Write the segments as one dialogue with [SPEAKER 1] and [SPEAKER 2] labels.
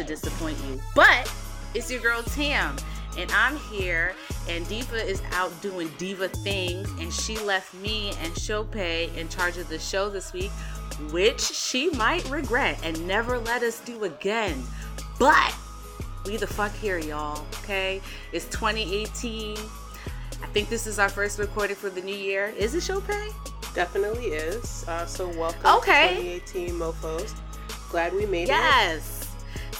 [SPEAKER 1] to disappoint you. But it's your girl Tam. And I'm here, and Diva is out doing Diva things, and she left me and Sope in charge of the show this week, which she might regret and never let us do again. But we the fuck here, y'all. Okay, it's 2018. I think this is our first recording for the new year. Is it Sope?
[SPEAKER 2] Definitely is. Uh, so welcome
[SPEAKER 1] Okay.
[SPEAKER 2] to 2018 Mofos. Glad we made it.
[SPEAKER 1] Yes.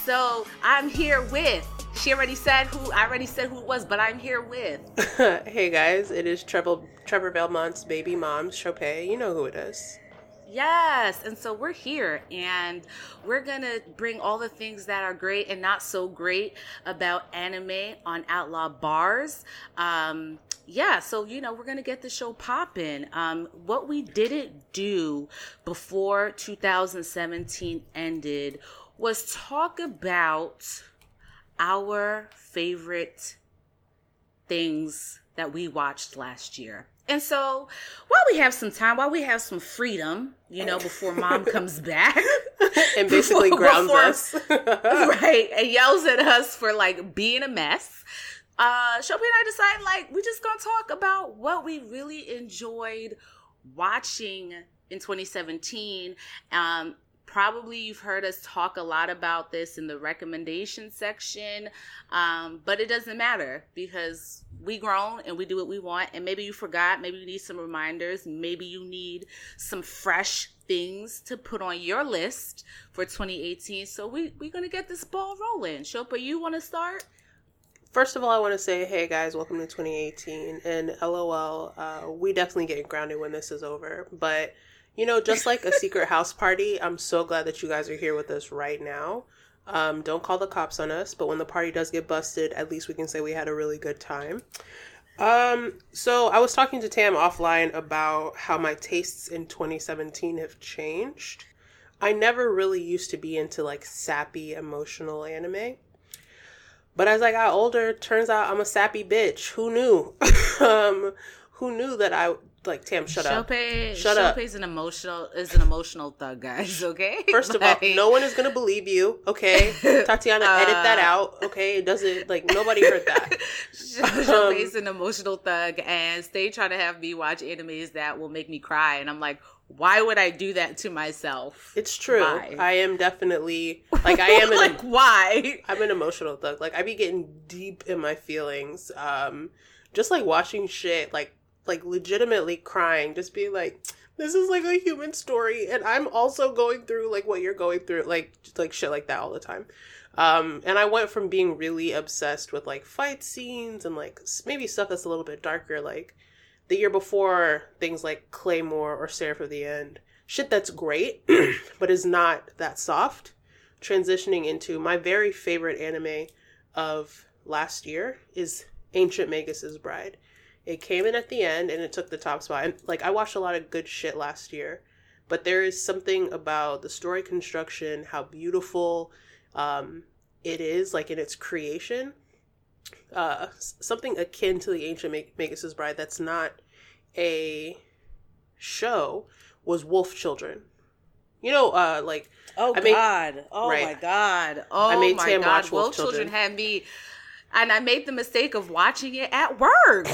[SPEAKER 1] So I'm here with. She already said who. I already said who it was, but I'm here with.
[SPEAKER 2] hey guys, it is Trevor, Trevor Belmont's baby mom, Sope. You know who it is.
[SPEAKER 1] Yes, and so we're here and we're gonna bring all the things that are great and not so great about anime on Outlaw Barz. Um, yeah, so you know, we're gonna get the show popping. Um, what we didn't do before 2017 ended was talk about our favorite things that we watched last year. And so, while we have some time, while we have some freedom, you know, before mom comes back,
[SPEAKER 2] And basically
[SPEAKER 1] Before-
[SPEAKER 2] grounds
[SPEAKER 1] before-
[SPEAKER 2] us.
[SPEAKER 1] right, and yells at us for like being a mess, uh, Sope and I decided like we're just gonna talk about what we really enjoyed watching in 2017. Um, probably you've heard us talk a lot about this in the recommendation section, um, but it doesn't matter because we grown and we do what we want. And maybe you forgot, maybe you need some reminders, maybe you need some fresh things to put on your list for 2018. So we we're gonna get this ball rolling. Sope, you want to start?
[SPEAKER 2] First of all, I want to say, hey guys, welcome to 2018. And LOL, uh, we definitely get grounded when this is over. But, you know, just like a secret house party, I'm so glad that you guys are here with us right now. Um, don't call the cops on us, but when the party does get busted, at least we can say we had a really good time. Um, so I was talking to Tam offline about how my tastes in 2017 have changed. I never really used to be into like sappy emotional anime. But as I got older, turns out I'm a sappy bitch. Who knew? um, who knew that I like Tam? Shut up.
[SPEAKER 1] Sope,
[SPEAKER 2] Shut up.
[SPEAKER 1] is an emotional is an emotional thug, guys. Okay.
[SPEAKER 2] First of
[SPEAKER 1] Like,
[SPEAKER 2] all, no one is gonna believe you. Okay, Tatiana, edit that
[SPEAKER 1] Uh,
[SPEAKER 2] out. Okay, it doesn't like nobody heard that.
[SPEAKER 1] Sope's an emotional thug, and stay trying to have me watch animes that will make me cry, and I'm like, why would I do that to myself?
[SPEAKER 2] It's true.
[SPEAKER 1] Bye.
[SPEAKER 2] I am definitely like I am an
[SPEAKER 1] like why?
[SPEAKER 2] I'm an emotional thug. Like I be getting deep in my feelings. Um, just like watching shit, like like legitimately crying, just being like, this is like a human story, and I'm also going through like what you're going through, like like shit like that all the time. Um, and I went from being really obsessed with like fight scenes and like maybe stuff that's a little bit darker, like the year before things like Claymore or Seraph of the End, shit that's great, but is not that soft transitioning into my very favorite anime of last year is Ancient Magus's Bride. It came in at the end and it took the top spot. And like I watched a lot of good shit last year, but there is something about the story construction, how beautiful um, it is, like in its creation. Uh, something akin to the Ancient Mag- Magus's Bride that's not a show was Wolf Children. You know, uh, like
[SPEAKER 1] Oh
[SPEAKER 2] I made-
[SPEAKER 1] God! Oh
[SPEAKER 2] right.
[SPEAKER 1] my God! Oh
[SPEAKER 2] I made
[SPEAKER 1] my
[SPEAKER 2] Tam
[SPEAKER 1] God!
[SPEAKER 2] watch
[SPEAKER 1] Wolf
[SPEAKER 2] Wolf
[SPEAKER 1] Children
[SPEAKER 2] Children.
[SPEAKER 1] had me, and I made the mistake of watching it at work.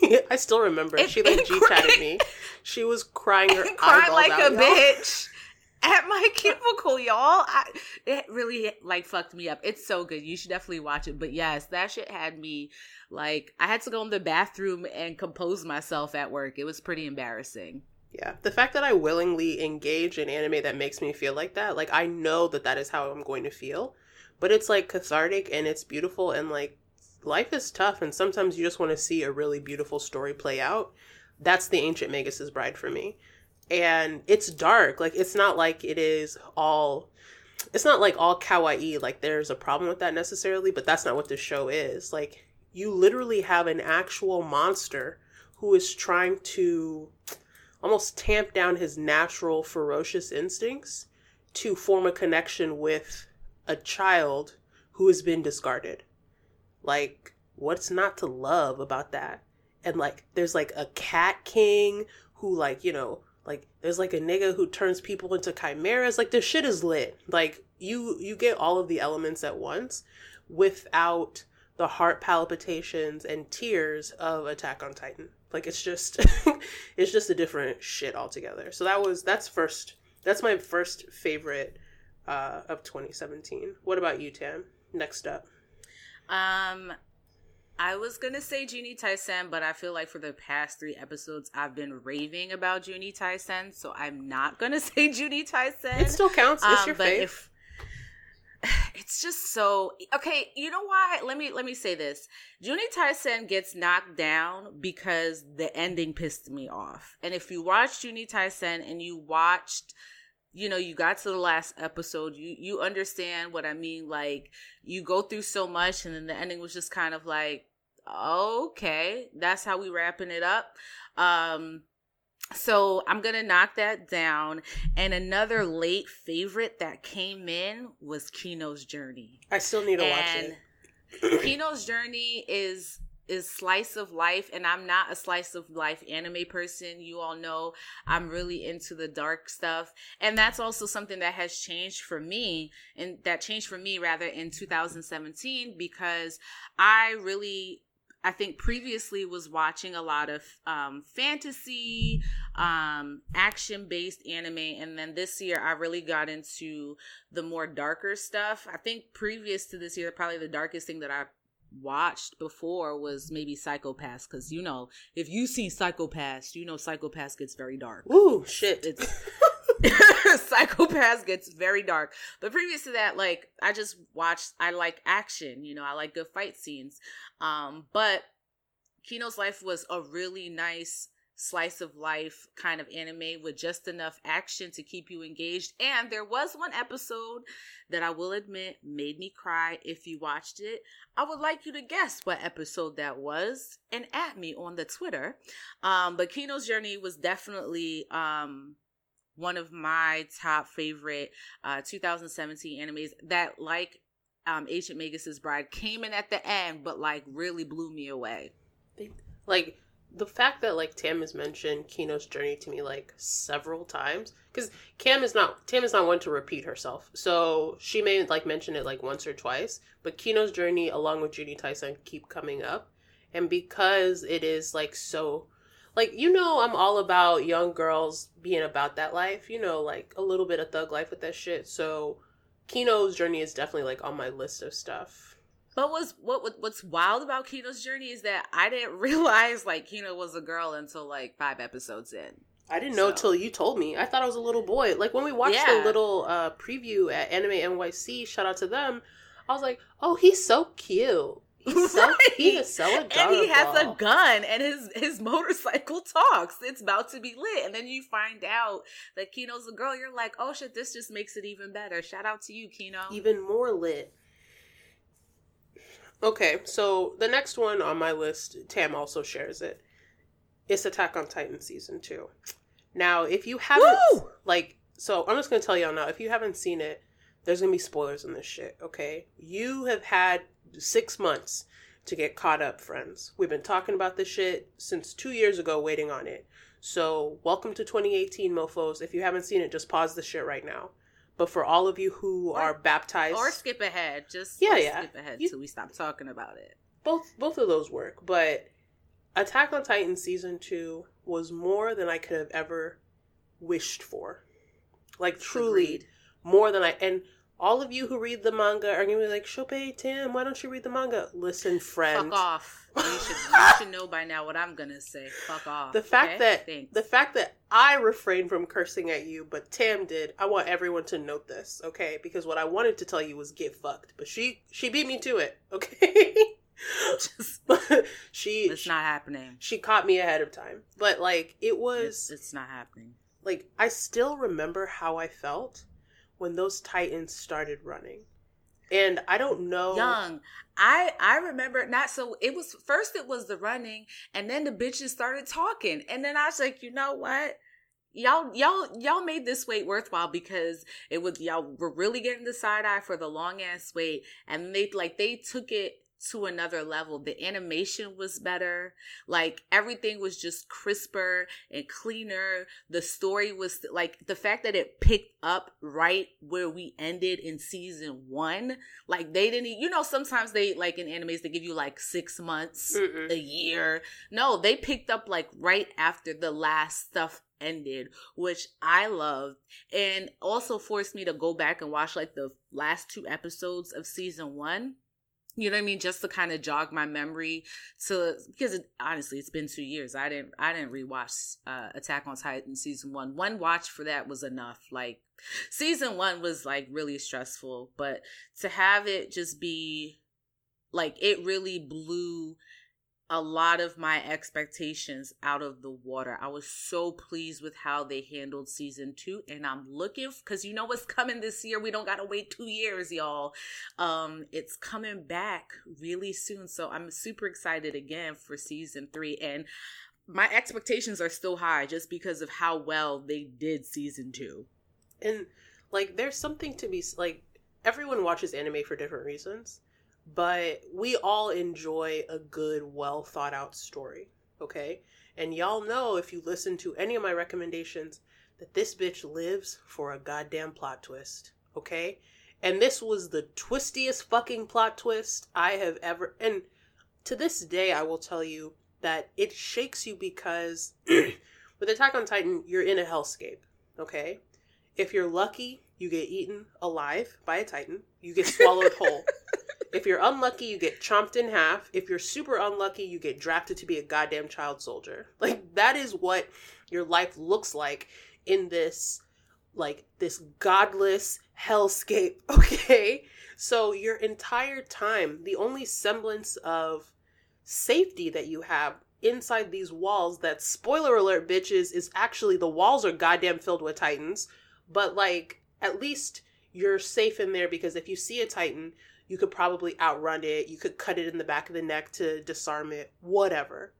[SPEAKER 2] I still remember.
[SPEAKER 1] It-
[SPEAKER 2] she like G chatted me. She was crying her
[SPEAKER 1] crying like
[SPEAKER 2] out,
[SPEAKER 1] a
[SPEAKER 2] y'all.
[SPEAKER 1] bitch at my cubicle, y'all. I, it really like fucked me up. It's so good. You should definitely watch it. But yes, that shit had me like I had to go in the bathroom and compose myself at work. It was pretty embarrassing.
[SPEAKER 2] Yeah, the fact that I willingly engage in anime that makes me feel like that, like I know that that is how I'm going to feel, but it's like cathartic and it's beautiful and like life is tough and sometimes you just want to see a really beautiful story play out. That's the Ancient Magus's Bride for me. And it's dark. Like it's not like it is all it's not like all kawaii like there's a problem with that necessarily, but that's not what this show is. Like you literally have an actual monster who is trying to almost tamp down his natural ferocious instincts to form a connection with a child who has been discarded. Like, what's not to love about that? And like, there's like a cat king who, like, you know, like there's like a nigga who turns people into chimeras. Like the shit is lit. Like you you get all of the elements at once without the heart palpitations and tears of Attack on Titan. Like it's just it's just a different shit altogether. So that was that's first that's my first favorite uh of 2017. What about you, Tam? Next up.
[SPEAKER 1] Um I was gonna say Juni Taisen, but I feel like for the past three episodes I've been raving about Juni Taisen, so I'm not gonna say Juni Taisen.
[SPEAKER 2] It still counts. It's
[SPEAKER 1] Um,
[SPEAKER 2] your fave.
[SPEAKER 1] if it's just so okay you know why let me let me say this Juni Taisen gets knocked down because the ending pissed me off and if you watched Juni Taisen and you watched you know you got to the last episode you you understand what i mean like you go through so much and then the ending was just kind of like okay that's how we wrapping it up um so I'm gonna knock that down. And another late favorite that came in was Kino's Journey.
[SPEAKER 2] I still need to watch it.
[SPEAKER 1] Kino's Journey is is slice of life and I'm not a slice of life anime person. You all know I'm really into the dark stuff. And that's also something that has changed for me and that changed for me rather in 2017 because I really I think previously was watching a lot of um, fantasy, um, action based anime, and then this year I really got into the more darker stuff. I think previous to this year, probably the darkest thing that I watched before was maybe Psycho-Pass, because you know if you see Psycho-Pass, you know Psycho-Pass gets very dark.
[SPEAKER 2] Ooh, shit.
[SPEAKER 1] It's Psycho-Pass gets very dark. But previous to that, like I just watched I like action, you know, I like good fight scenes. Um, but Kino's Life was a really nice slice of life kind of anime with just enough action to keep you engaged. And there was one episode that I will admit made me cry if you watched it. I would like you to guess what episode that was and at me on the Twitter. Um, but Kino's Journey was definitely um one of my top favorite uh 2017 animes that like um Ancient Magus's Bride came in at the end but like really blew me away.
[SPEAKER 2] like the fact that like Tam has mentioned Kino's journey to me like several times because Cam is not Tam is not one to repeat herself, so she may like mention it like once or twice. But Kino's journey along with Juni Taisen keep coming up, and because it is like so, like you know, I'm all about young girls being about that life. You know, like a little bit of thug life with that shit. So Kino's journey is definitely like on my list of stuff.
[SPEAKER 1] But what's what what- what's wild about Kino's journey is that I didn't realize like Kino was a girl until like five episodes in.
[SPEAKER 2] I didn't know
[SPEAKER 1] So-
[SPEAKER 2] till you told me. I thought I was a little boy. Like when we watched
[SPEAKER 1] Yeah.
[SPEAKER 2] the little uh, preview at Anime NYC, shout out to them. I was like, oh, he's so cute. He's so he is so adorable.
[SPEAKER 1] And he has a gun and his his motorcycle talks. It's about to be lit. And then you find out that Kino's a girl. You're like, oh shit, this just makes it even better. Shout out to you, Kino.
[SPEAKER 2] even more lit. Okay, so the next one on my list, Tam also shares it. It's Attack on Titan season two. Now, if you haven't
[SPEAKER 1] Woo!
[SPEAKER 2] like, so I'm just gonna tell y'all now. If you haven't seen it, there's gonna be spoilers in this shit. Okay, you have had six months to get caught up, friends. We've been talking about this shit since two years ago, waiting on it. So, welcome to 2018, mofos. If you haven't seen it, just pause the shit right now. But for all of you who are baptized,
[SPEAKER 1] Or skip ahead. Just
[SPEAKER 2] Yeah, yeah.
[SPEAKER 1] skip ahead
[SPEAKER 2] You-
[SPEAKER 1] till we stop talking about it.
[SPEAKER 2] both both of those work. But Attack on Titan season two was more than I could have ever wished for. Like truly,
[SPEAKER 1] Agreed.
[SPEAKER 2] more than I and all of you who read the manga are gonna be like, Shope, Tam, why don't you read the manga? Listen, friend.
[SPEAKER 1] Fuck off. You should you should know by now what I'm gonna say. Fuck off.
[SPEAKER 2] The fact
[SPEAKER 1] okay?
[SPEAKER 2] that
[SPEAKER 1] Thanks.
[SPEAKER 2] the fact that I refrained from cursing at you, but Tam did, I want everyone to note this, okay? Because what I wanted to tell you was get fucked, but she she beat me to it, okay?
[SPEAKER 1] Just-
[SPEAKER 2] she
[SPEAKER 1] it's not happening.
[SPEAKER 2] she caught me ahead of time. But like it
[SPEAKER 1] It's,
[SPEAKER 2] was
[SPEAKER 1] it's not happening.
[SPEAKER 2] like I still remember how I felt when those titans started running. And I don't know
[SPEAKER 1] young i i remember not so it was first it was the running and then the bitches started talking and then i was like you know what y'all y'all y'all made this wait worthwhile because it was y'all were really getting the side eye for the long ass wait and they like they took it to another level. The animation was better. Like everything was just crisper and cleaner. The story was like the fact that it picked up right where we ended in season one. Like they didn't, you know, sometimes they like in animes, they give you like six months,
[SPEAKER 2] Mm-mm.
[SPEAKER 1] a year. No, they picked up like right after the last stuff ended, which I loved, and also forced me to go back and watch like the last two episodes of season one. You know what I mean? Just to kind of jog my memory to because it, honestly, it's been two years. I didn't I didn't rewatch uh, Attack on Titan season one. One watch for that was enough. Like season one was like really stressful, but to have it just be like it really blew a lot of my expectations out of the water. I was so pleased with how they handled season two, and I'm looking because you know what's coming this year. We don't gotta wait two years, y'all. Um, it's coming back really soon, so I'm super excited again for season three, and my expectations are still high just because of how well they did season two.
[SPEAKER 2] And like, there's something to be like. Everyone watches anime for different reasons, but we all enjoy a good, well thought out story. Okay, and y'all know if you listen to any of my recommendations that this bitch lives for a goddamn plot twist. Okay, and this was the twistiest fucking plot twist I have ever. And to this day, I will tell you that it shakes you because with Attack on Titan, you're in a hellscape. Okay, if you're lucky, you get eaten alive by a titan. You get swallowed whole. If you're unlucky, you get chomped in half. If you're super unlucky, you get drafted to be a goddamn child soldier. Like that is what your life looks like in this like this godless hellscape, okay? So your entire time, the only semblance of safety that you have inside these walls that spoiler alert bitches is actually the walls are goddamn filled with titans, but like at least you're safe in there because if you see a titan, you could probably outrun it, you could cut it in the back of the neck to disarm it, whatever.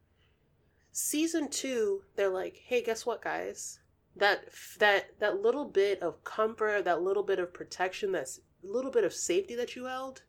[SPEAKER 2] Season 2, they're like, "Hey, guess what, guys? That that that little bit of comfort, that little bit of protection, that's little bit of safety that you held,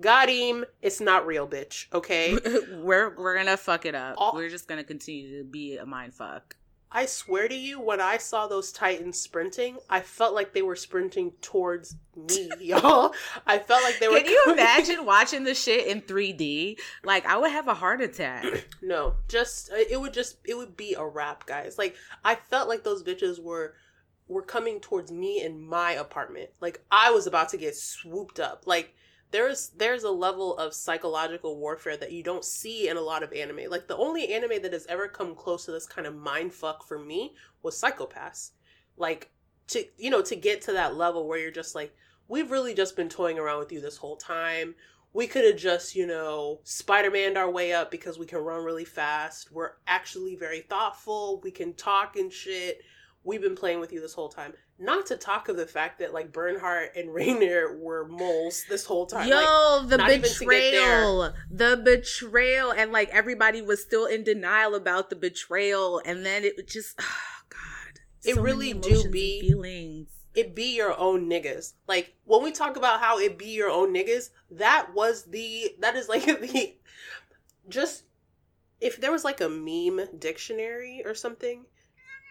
[SPEAKER 2] got him. It's not real, bitch. Okay.
[SPEAKER 1] we're we're gonna fuck it up.
[SPEAKER 2] All-
[SPEAKER 1] we're just gonna continue to be a mind fuck.
[SPEAKER 2] I swear to you, when I saw those Titans sprinting, I felt like they were sprinting towards me, y'all. I felt like they were.
[SPEAKER 1] Can you
[SPEAKER 2] coming-
[SPEAKER 1] imagine watching the shit in 3D? Like I would have a heart attack.
[SPEAKER 2] No, just uh, it would just it would be a wrap, guys. Like I felt like those bitches were were coming towards me in my apartment. Like I was about to get swooped up. Like there's there's a level of psychological warfare that you don't see in a lot of anime. Like the only anime that has ever come close to this kind of mind fuck for me was Psycho-Pass. Like to you know to get to that level where you're just like we've really just been toying around with you this whole time we could have just, you know, Spider Maned our way up because we can run really fast. We're actually very thoughtful. We can talk and shit. We've been playing with you this whole time. Not to talk of the fact that like Bertolt and Reiner were moles this whole time.
[SPEAKER 1] Yo,
[SPEAKER 2] Like,
[SPEAKER 1] the
[SPEAKER 2] not even to get there.
[SPEAKER 1] betrayal. The betrayal. And like everybody was still in denial about the betrayal. And then it just, oh God.
[SPEAKER 2] It
[SPEAKER 1] So
[SPEAKER 2] really do be-
[SPEAKER 1] feelings.
[SPEAKER 2] it be your own niggas. Like when we talk about how it be your own niggas, that was the that is like the just if there was like a meme dictionary or something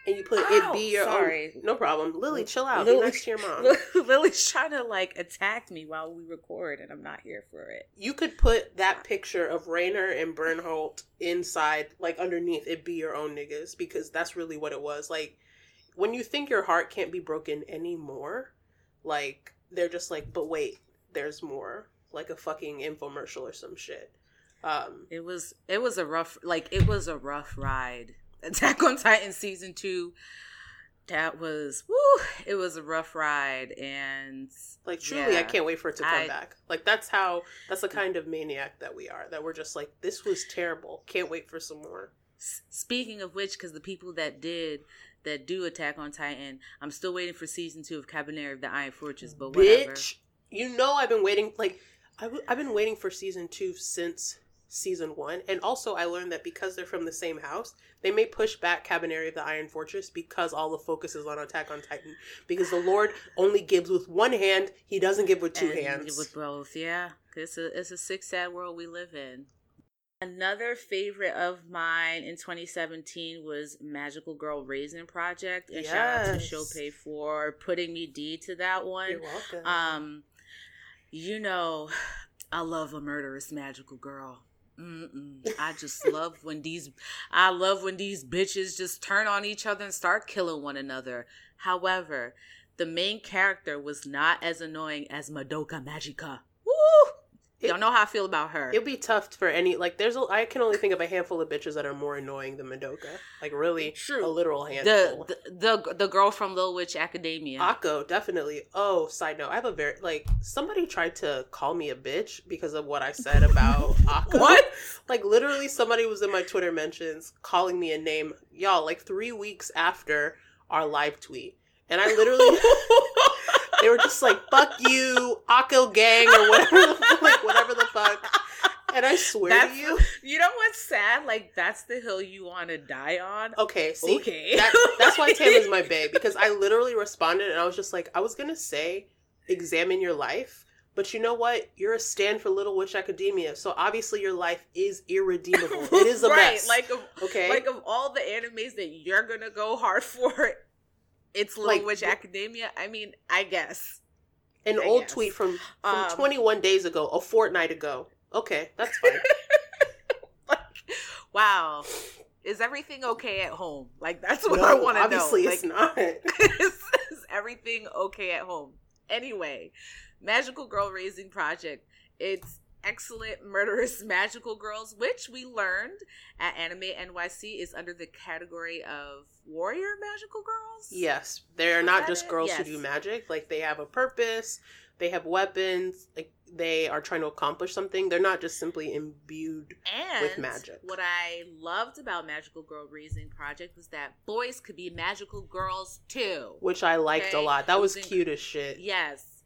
[SPEAKER 2] and you put it be your
[SPEAKER 1] sorry.
[SPEAKER 2] own no problem. Lily, chill out.
[SPEAKER 1] Lily-
[SPEAKER 2] Be nice to your mom.
[SPEAKER 1] Lily's trying to like attack me while we record, and I'm not here for it.
[SPEAKER 2] you could put that picture of Reiner and Bertolt inside, like underneath it be your own niggas, because that's really what it was. Like when you think your heart can't be broken anymore, like they're just like, but wait, there's more. Like a fucking infomercial or some shit. Um
[SPEAKER 1] It was it was a rough like it was a rough ride. Attack on Titan season two. That was woo. It was a rough ride, and
[SPEAKER 2] like truly I can't wait for it to come
[SPEAKER 1] I-
[SPEAKER 2] back. Like that's how that's the kind of maniac that we are. That we're just like, this was terrible. Can't wait for some more.
[SPEAKER 1] Speaking of which, because the people that did that do Attack on Titan, I'm still waiting for season two of Kabaneri of the Iron Fortress. But whatever.
[SPEAKER 2] Bitch, you know I've been waiting. Like I w- I've been waiting for season two since season one. And also, I learned that because they're from the same house, they may push back Kabaneri of the Iron Fortress because all the focus is on Attack on Titan. Because the Lord only gives with one hand, he doesn't give with two
[SPEAKER 1] And
[SPEAKER 2] hands.
[SPEAKER 1] With both, yeah. It's a it's a sick sad world we live in. Another favorite of mine in 2017 was Magical Girl Raising Project, and shout out to
[SPEAKER 2] Yes.
[SPEAKER 1] Sope for putting me D to that one.
[SPEAKER 2] You're welcome.
[SPEAKER 1] Um, you know, I love a murderous magical girl. Mm-mm. I just love when these, I love when these bitches just turn on each other and start killing one another. However, the main character was not as annoying as Madoka Magica. Woo!
[SPEAKER 2] It-
[SPEAKER 1] Y'all know how I feel about her.
[SPEAKER 2] It'd be tough for any like. There's a, I can only think of a handful of bitches that are more annoying than Madoka. Like really,
[SPEAKER 1] True.
[SPEAKER 2] a literal handful.
[SPEAKER 1] the, the the the girl from Little Witch Academia.
[SPEAKER 2] Akko, definitely. Oh, side note, I have a very like somebody tried to call me a bitch because of what I said about Akko.
[SPEAKER 1] What?
[SPEAKER 2] Like literally, somebody was in my Twitter mentions calling me a name, y'all. Like three weeks after our live tweet, and I literally they were just like "fuck you, Akko gang" or whatever, the, like whatever the fuck. And I swear
[SPEAKER 1] That's-
[SPEAKER 2] to you,
[SPEAKER 1] you know what's sad? Like that's the hill you want to die on.
[SPEAKER 2] okay, see,
[SPEAKER 1] okay.
[SPEAKER 2] that, that's why Tam is my babe because I literally responded and I was just like, I was gonna say, examine your life, but you know what? You're a stand for Little Witch Academia, so obviously your life is irredeemable. It is a
[SPEAKER 1] right,
[SPEAKER 2] mess.
[SPEAKER 1] Like of,
[SPEAKER 2] okay,
[SPEAKER 1] like of all the animes that you're gonna go hard for, it's Little
[SPEAKER 2] Like,
[SPEAKER 1] Witch Academia. I mean, I guess.
[SPEAKER 2] an
[SPEAKER 1] I
[SPEAKER 2] old
[SPEAKER 1] guess.
[SPEAKER 2] tweet from from
[SPEAKER 1] Um,
[SPEAKER 2] 21 days ago, a fortnight ago. Okay, that's fine.
[SPEAKER 1] Like, wow. Is everything okay at home? Like that's what
[SPEAKER 2] No,
[SPEAKER 1] I want to know.
[SPEAKER 2] obviously
[SPEAKER 1] Like,
[SPEAKER 2] it's not.
[SPEAKER 1] is, is everything okay at home? Anyway, Magical Girl Raising Project. It's excellent murderous magical girls, which we learned at Anime NYC is under the category of warrior magical girls.
[SPEAKER 2] Yes, they're not just
[SPEAKER 1] it?
[SPEAKER 2] girls who do magic. Like they have a purpose. They have weapons. Like they are trying to accomplish something. They're not just simply imbued.
[SPEAKER 1] And
[SPEAKER 2] with magic.
[SPEAKER 1] what I loved about Magical Girl Raising Project was that boys could be magical girls too.
[SPEAKER 2] which I liked a lot. That was
[SPEAKER 1] was
[SPEAKER 2] cute as shit.
[SPEAKER 1] Yes.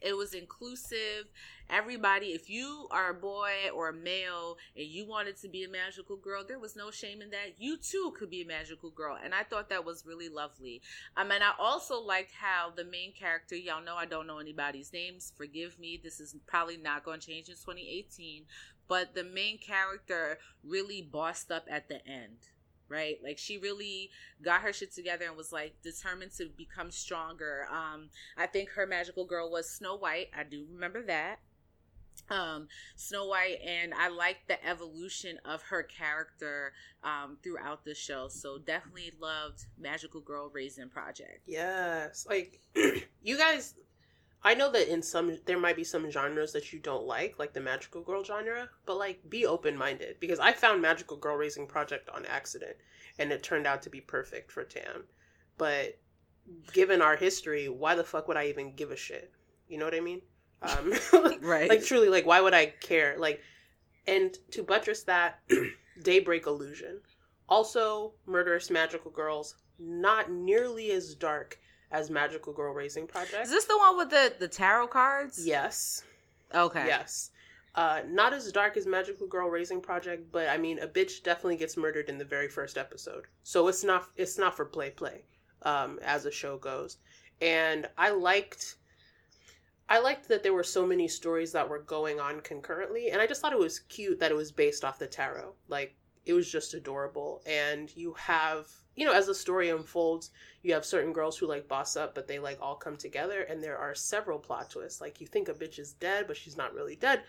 [SPEAKER 1] It was inclusive. Everybody, if you are a boy or a male and you wanted to be a magical girl, there was no shame in that. You too could be a magical girl. And I thought that was really lovely. Um, and I also liked how the main character, y'all know I don't know anybody's names. Forgive me. This is probably not going to change in 2018. But the main character really bossed up at the end. Right? Like she really got her shit together and was like determined to become stronger. Um, I think her magical girl was Snow White. I do remember that. Um, Snow White, and I like the evolution of her character um, throughout the show. So definitely loved Magical Girl Raising Project.
[SPEAKER 2] Yes. Like you guys I know that in some there might be some genres that you don't like, like the magical girl genre, but like be open minded because I found Magical Girl Raising Project on accident and it turned out to be perfect for Tam. But given our history, why the fuck would I even give a shit? You know what I mean? Um
[SPEAKER 1] Right.
[SPEAKER 2] like truly like why would i care like and to buttress that daybreak illusion also murderous magical girls not nearly as dark as magical girl raising project
[SPEAKER 1] Is this the one with the the tarot cards?
[SPEAKER 2] yes
[SPEAKER 1] Okay.
[SPEAKER 2] yes uh not as dark as magical girl raising project but i mean a bitch definitely gets murdered in the very first episode so it's not it's not for play play um as the show goes and i liked I liked that there were so many stories that were going on concurrently, and I just thought it was cute that it was based off the tarot. Like, it was just adorable. And you have, you know, as the story unfolds, you have certain girls who like boss up, but they like all come together, and there are several plot twists. Like, you think a bitch is dead, but she's not really dead.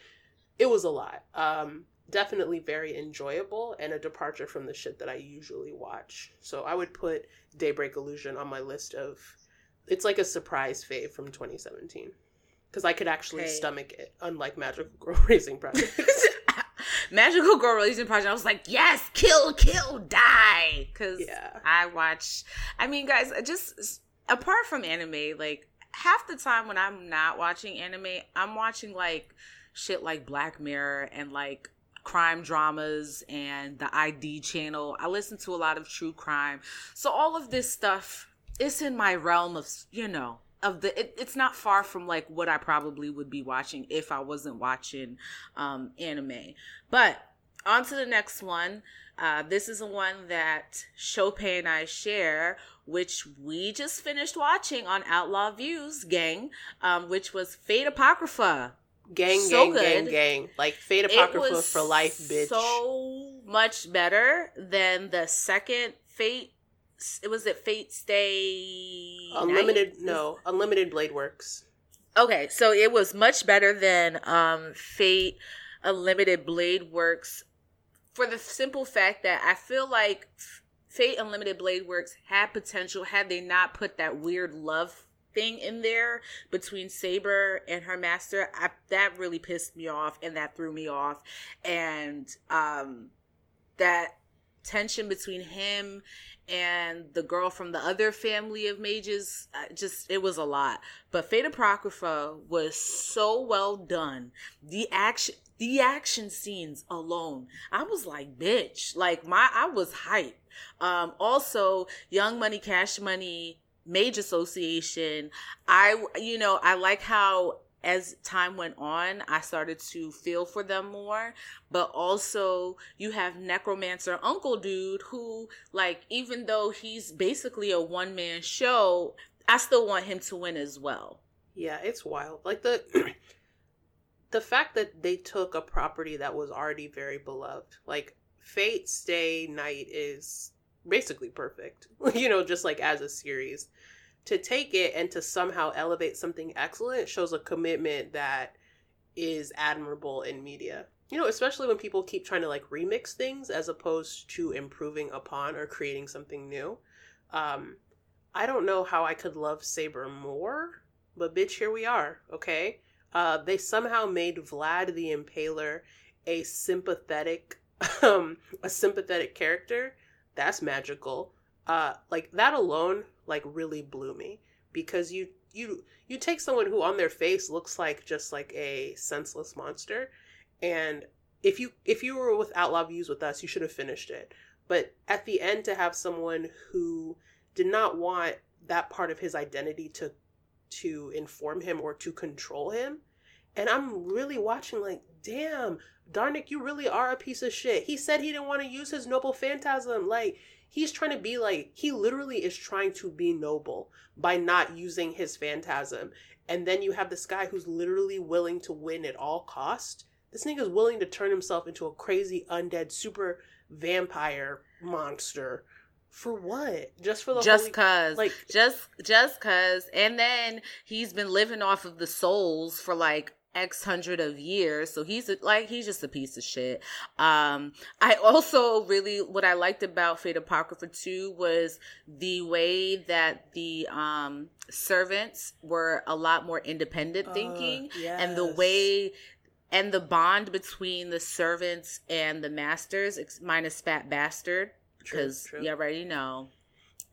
[SPEAKER 2] It was a lot. Um, definitely very enjoyable and a departure from the shit that I usually watch. So I would put Daybreak Illusion on my list of. It's like a surprise fave from 2017 because I could actually
[SPEAKER 1] Okay.
[SPEAKER 2] stomach it, unlike Magical Girl Raising Project.
[SPEAKER 1] Magical Girl Raising Project. I was like, yes, kill, kill, die. Because
[SPEAKER 2] Yeah.
[SPEAKER 1] I watch. I mean, guys, just apart from anime, like half the time when I'm not watching anime, I'm watching like shit like Black Mirror and like crime dramas and the ID channel. I listen to a lot of true crime. So all of this stuff is in my realm of, you know, of the it, it's not far from like what I probably would be watching if I wasn't watching um anime. But on to the next one. Uh, this is the one that Sope and I share, which we just finished watching on Outlaw Views, gang, um, which was Fate Apocrypha.
[SPEAKER 2] Gang,
[SPEAKER 1] So
[SPEAKER 2] gang, gang,
[SPEAKER 1] good.
[SPEAKER 2] gang. Like Fate Apocrypha for life, bitch.
[SPEAKER 1] So much better than the second Fate. It was it Fate Stay
[SPEAKER 2] Unlimited,
[SPEAKER 1] Night?
[SPEAKER 2] no, Unlimited Blade Works.
[SPEAKER 1] Okay, so it was much better than um Fate Unlimited Blade Works for the simple fact that I feel like Fate Unlimited Blade Works had potential had they not put that weird love thing in there between Saber and her master. I, that really pissed me off and that threw me off and um that tension between him and the girl from the other family of mages just it was a lot. But fate apocrypha was so well done. The action the action scenes alone i was like bitch like my i was hyped. Um also young money cash money mage association i you know i like how as time went on i started to feel for them more but also you have necromancer uncle dude who like even though he's basically a one man show i still want him to win as well
[SPEAKER 2] Yeah, it's wild. Like the the fact that they took a property that was already very beloved. Like Fate Stay Night is basically perfect. you know, just like as a series. To take it and to somehow elevate something excellent shows a commitment that is admirable in media. You know, especially when people keep trying to like remix things as opposed to improving upon or creating something new. Um I don't know how I could love Saber more, but bitch, here we are, okay? Uh, they somehow made Vlad the Impaler a sympathetic, um, a sympathetic character. That's magical. Uh, like that alone, like really blew me because you you you take someone who on their face looks like just like a senseless monster, and if you if you were with Outlaw Views with us, you should have finished it. But at the end, to have someone who did not want that part of his identity to to inform him or to control him. And I'm really watching like, damn, Darnic you really are a piece of shit. He said he didn't want to use his noble phantasm. Like, he's trying to be like, he literally is trying to be noble by not using his phantasm. And then you have this guy who's literally willing to win at all cost. This nigga's willing to turn himself into a crazy undead super vampire monster. For what? Just for the
[SPEAKER 1] just
[SPEAKER 2] holy-
[SPEAKER 1] cause
[SPEAKER 2] like
[SPEAKER 1] just just cause and then he's been living off of the souls for like x hundred of years so he's a, like he's just a piece of shit. Um i also really what i liked about fate apocrypha 2 was the way that the um servants were a lot more independent
[SPEAKER 2] Uh,
[SPEAKER 1] thinking and the way and the bond between the servants and the masters minus fat bastard because you already know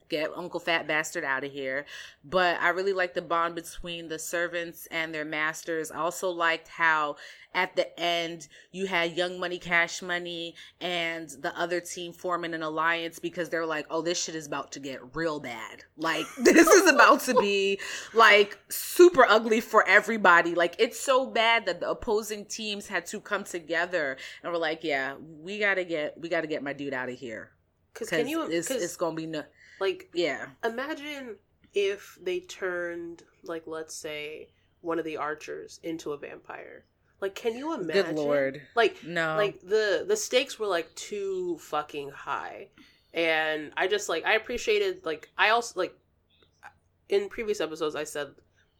[SPEAKER 1] get uncle fat bastard out of here. But i really like the bond between the servants and their masters. I also liked how at the end you had young money cash money and the other team forming an alliance because they're like oh this shit is about to get real bad. Like this is about to be like super ugly for everybody. Like it's so bad that the opposing teams had to come together and we're like yeah we gotta get we gotta get my dude out of here.
[SPEAKER 2] Because
[SPEAKER 1] because
[SPEAKER 2] can you?
[SPEAKER 1] it's,
[SPEAKER 2] Cause,
[SPEAKER 1] it's gonna be no
[SPEAKER 2] like
[SPEAKER 1] yeah
[SPEAKER 2] imagine if they turned like let's say one of the archers into a vampire. Like, can you imagine?
[SPEAKER 1] good lord
[SPEAKER 2] Like,
[SPEAKER 1] no
[SPEAKER 2] like the the stakes were like too fucking high, and I just like I appreciated like I also like in previous episodes I said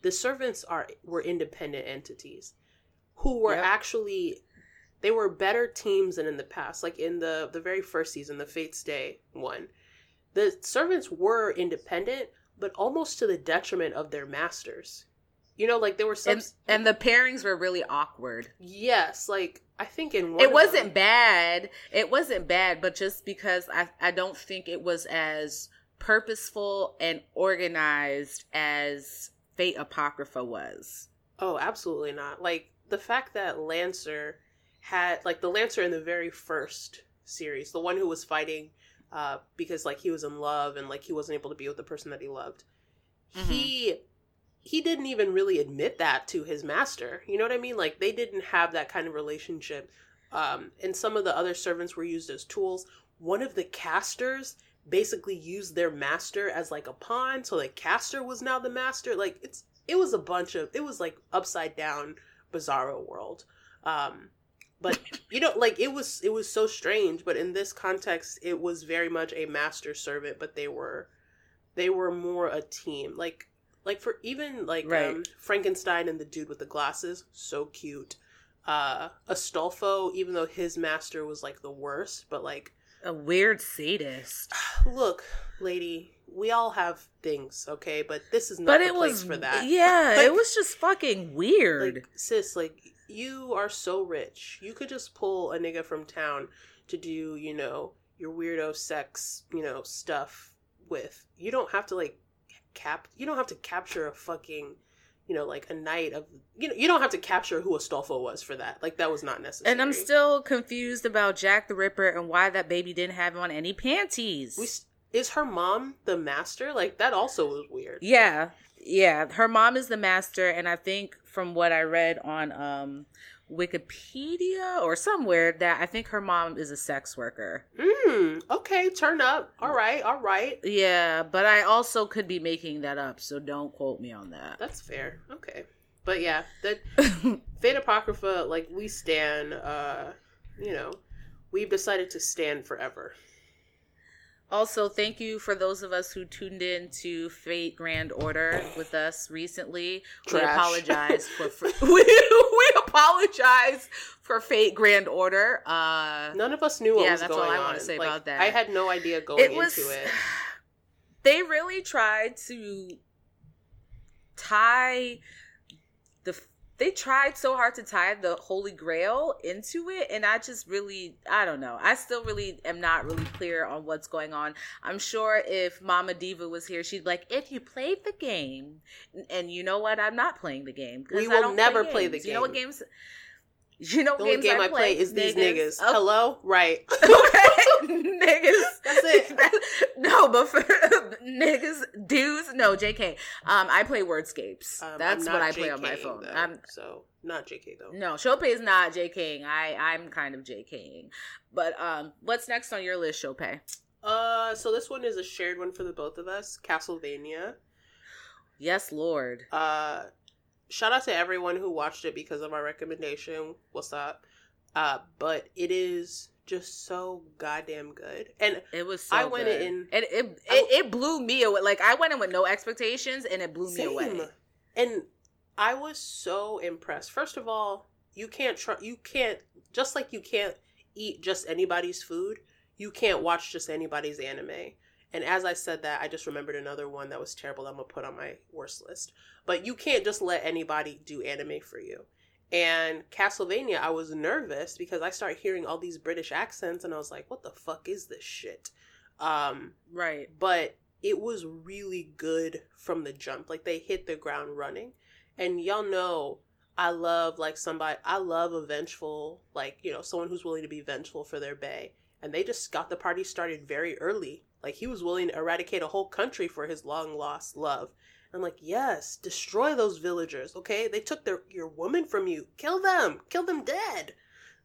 [SPEAKER 2] the servants are were independent entities who were
[SPEAKER 1] Yep.
[SPEAKER 2] actually they were better teams than in the past. Like in the the very first season, the Fate Stay one, the servants were independent, but almost to the detriment of their masters. You know, like there were some.
[SPEAKER 1] and, and the pairings were really awkward
[SPEAKER 2] yes, like I think in one
[SPEAKER 1] it wasn't
[SPEAKER 2] them-
[SPEAKER 1] bad it wasn't bad but just because i i don't think it was as purposeful and organized as fate apocrypha was
[SPEAKER 2] Oh, absolutely not. Like the fact that Lancer had like the Lancer in the very first series, the one who was fighting uh because like he was in love and like he wasn't able to be with the person that he loved. He he didn't even really admit that to his master. You know what I mean? Like they didn't have that kind of relationship. Um, and some of the other servants were used as tools. One of the casters basically used their master as like a pawn, so like caster was now the master. Like it's it was a bunch of it was like upside down bizarro world. Um, but you know like it was it was so strange but in this context it was very much a master servant but they were they were more a team like like for even like
[SPEAKER 1] Right.
[SPEAKER 2] um, frankenstein and the dude with the glasses so cute uh astolfo even though his master was like the worst but like
[SPEAKER 1] A weird sadist.
[SPEAKER 2] look lady we all have things okay but this is not
[SPEAKER 1] But
[SPEAKER 2] the
[SPEAKER 1] it
[SPEAKER 2] place
[SPEAKER 1] was
[SPEAKER 2] for that
[SPEAKER 1] Yeah,
[SPEAKER 2] Like-
[SPEAKER 1] it was just fucking weird.
[SPEAKER 2] like sis like you are so rich. You could just pull a nigga from town to do you know your weirdo sex you know stuff with. You don't have to like cap you don't have to capture a fucking you know like a knight of you know you don't have to capture who Astolfo was for that. Like that was not necessary.
[SPEAKER 1] And I'm still confused about Jack the Ripper and why that baby didn't have on any panties.
[SPEAKER 2] we, is her mom the master? Like that also was weird.
[SPEAKER 1] Yeah, yeah. Her mom is the master, and I think from what I read on um Wikipedia or somewhere that I think her mom is a sex worker.
[SPEAKER 2] mm, okay turn up all right all right
[SPEAKER 1] Yeah, but I also could be making that up, so don't quote me on that.
[SPEAKER 2] that's fair okay but yeah that Fate Apocrypha, like we stand, uh, you know, we've decided to stand forever.
[SPEAKER 1] Also, thank you for those of us who tuned in to Fate Grand Order with us recently. We apologize for, for we, we apologize for Fate Grand Order. Uh
[SPEAKER 2] None of us knew what
[SPEAKER 1] Yeah,
[SPEAKER 2] was
[SPEAKER 1] that's all
[SPEAKER 2] going
[SPEAKER 1] I
[SPEAKER 2] on.
[SPEAKER 1] wanna say
[SPEAKER 2] Like,
[SPEAKER 1] about that.
[SPEAKER 2] I had no idea going
[SPEAKER 1] it was
[SPEAKER 2] into it.
[SPEAKER 1] they really tried to tie the they tried so hard to tie the holy grail into it and i just really i don't know. I still really am not really clear on what's going on. I'm sure if mama diva was here she'd be like if you played the game and you know what? I'm not playing the game
[SPEAKER 2] We
[SPEAKER 1] I
[SPEAKER 2] will
[SPEAKER 1] don't
[SPEAKER 2] never play the
[SPEAKER 1] game. you know what games you know
[SPEAKER 2] The only
[SPEAKER 1] games
[SPEAKER 2] game I play is these niggas.
[SPEAKER 1] Oh,
[SPEAKER 2] Hello, right?
[SPEAKER 1] okay, niggas.
[SPEAKER 2] That's it.
[SPEAKER 1] no, but for niggas, dudes, no, JK. Um, I play Wordscapes.
[SPEAKER 2] Um,
[SPEAKER 1] That's what I play on my phone.
[SPEAKER 2] though,
[SPEAKER 1] I'm
[SPEAKER 2] so not JK though.
[SPEAKER 1] no, Sope is not JKing. I I'm kind of JKing. But um, what's next on your list, Sope?
[SPEAKER 2] Uh, so this one is a shared one for the both of us. Castlevania.
[SPEAKER 1] Yes, Lord.
[SPEAKER 2] Uh, shout out to everyone who watched it because of our recommendation. What's up? Uh, but it is just so goddamn good. And
[SPEAKER 1] It was. So
[SPEAKER 2] I went
[SPEAKER 1] good.
[SPEAKER 2] in-
[SPEAKER 1] and it it,
[SPEAKER 2] I-
[SPEAKER 1] it blew me away. Like I went in with no expectations, and it blew me away.
[SPEAKER 2] And I was so impressed. First of all, you can't try. You can't just like you can't eat just anybody's food. You can't watch just anybody's anime. And as I said that, I just remembered another one that was terrible. That I'm gonna put on my worst list. But you can't just let anybody do anime for you. And Castlevania, I was nervous because I started hearing all these British accents, and I was like, "What the fuck is this shit?" Um,
[SPEAKER 1] Right.
[SPEAKER 2] but it was really good from the jump. Like they hit the ground running. And y'all know I love like somebody I love a vengeful, like, you know, someone who's willing to be vengeful for their bay. And they just got the party started very early. Like he was willing to eradicate a whole country for his long lost love. I'm like, yes, destroy those villagers, okay? They took their your woman from you. Kill them. Kill them dead.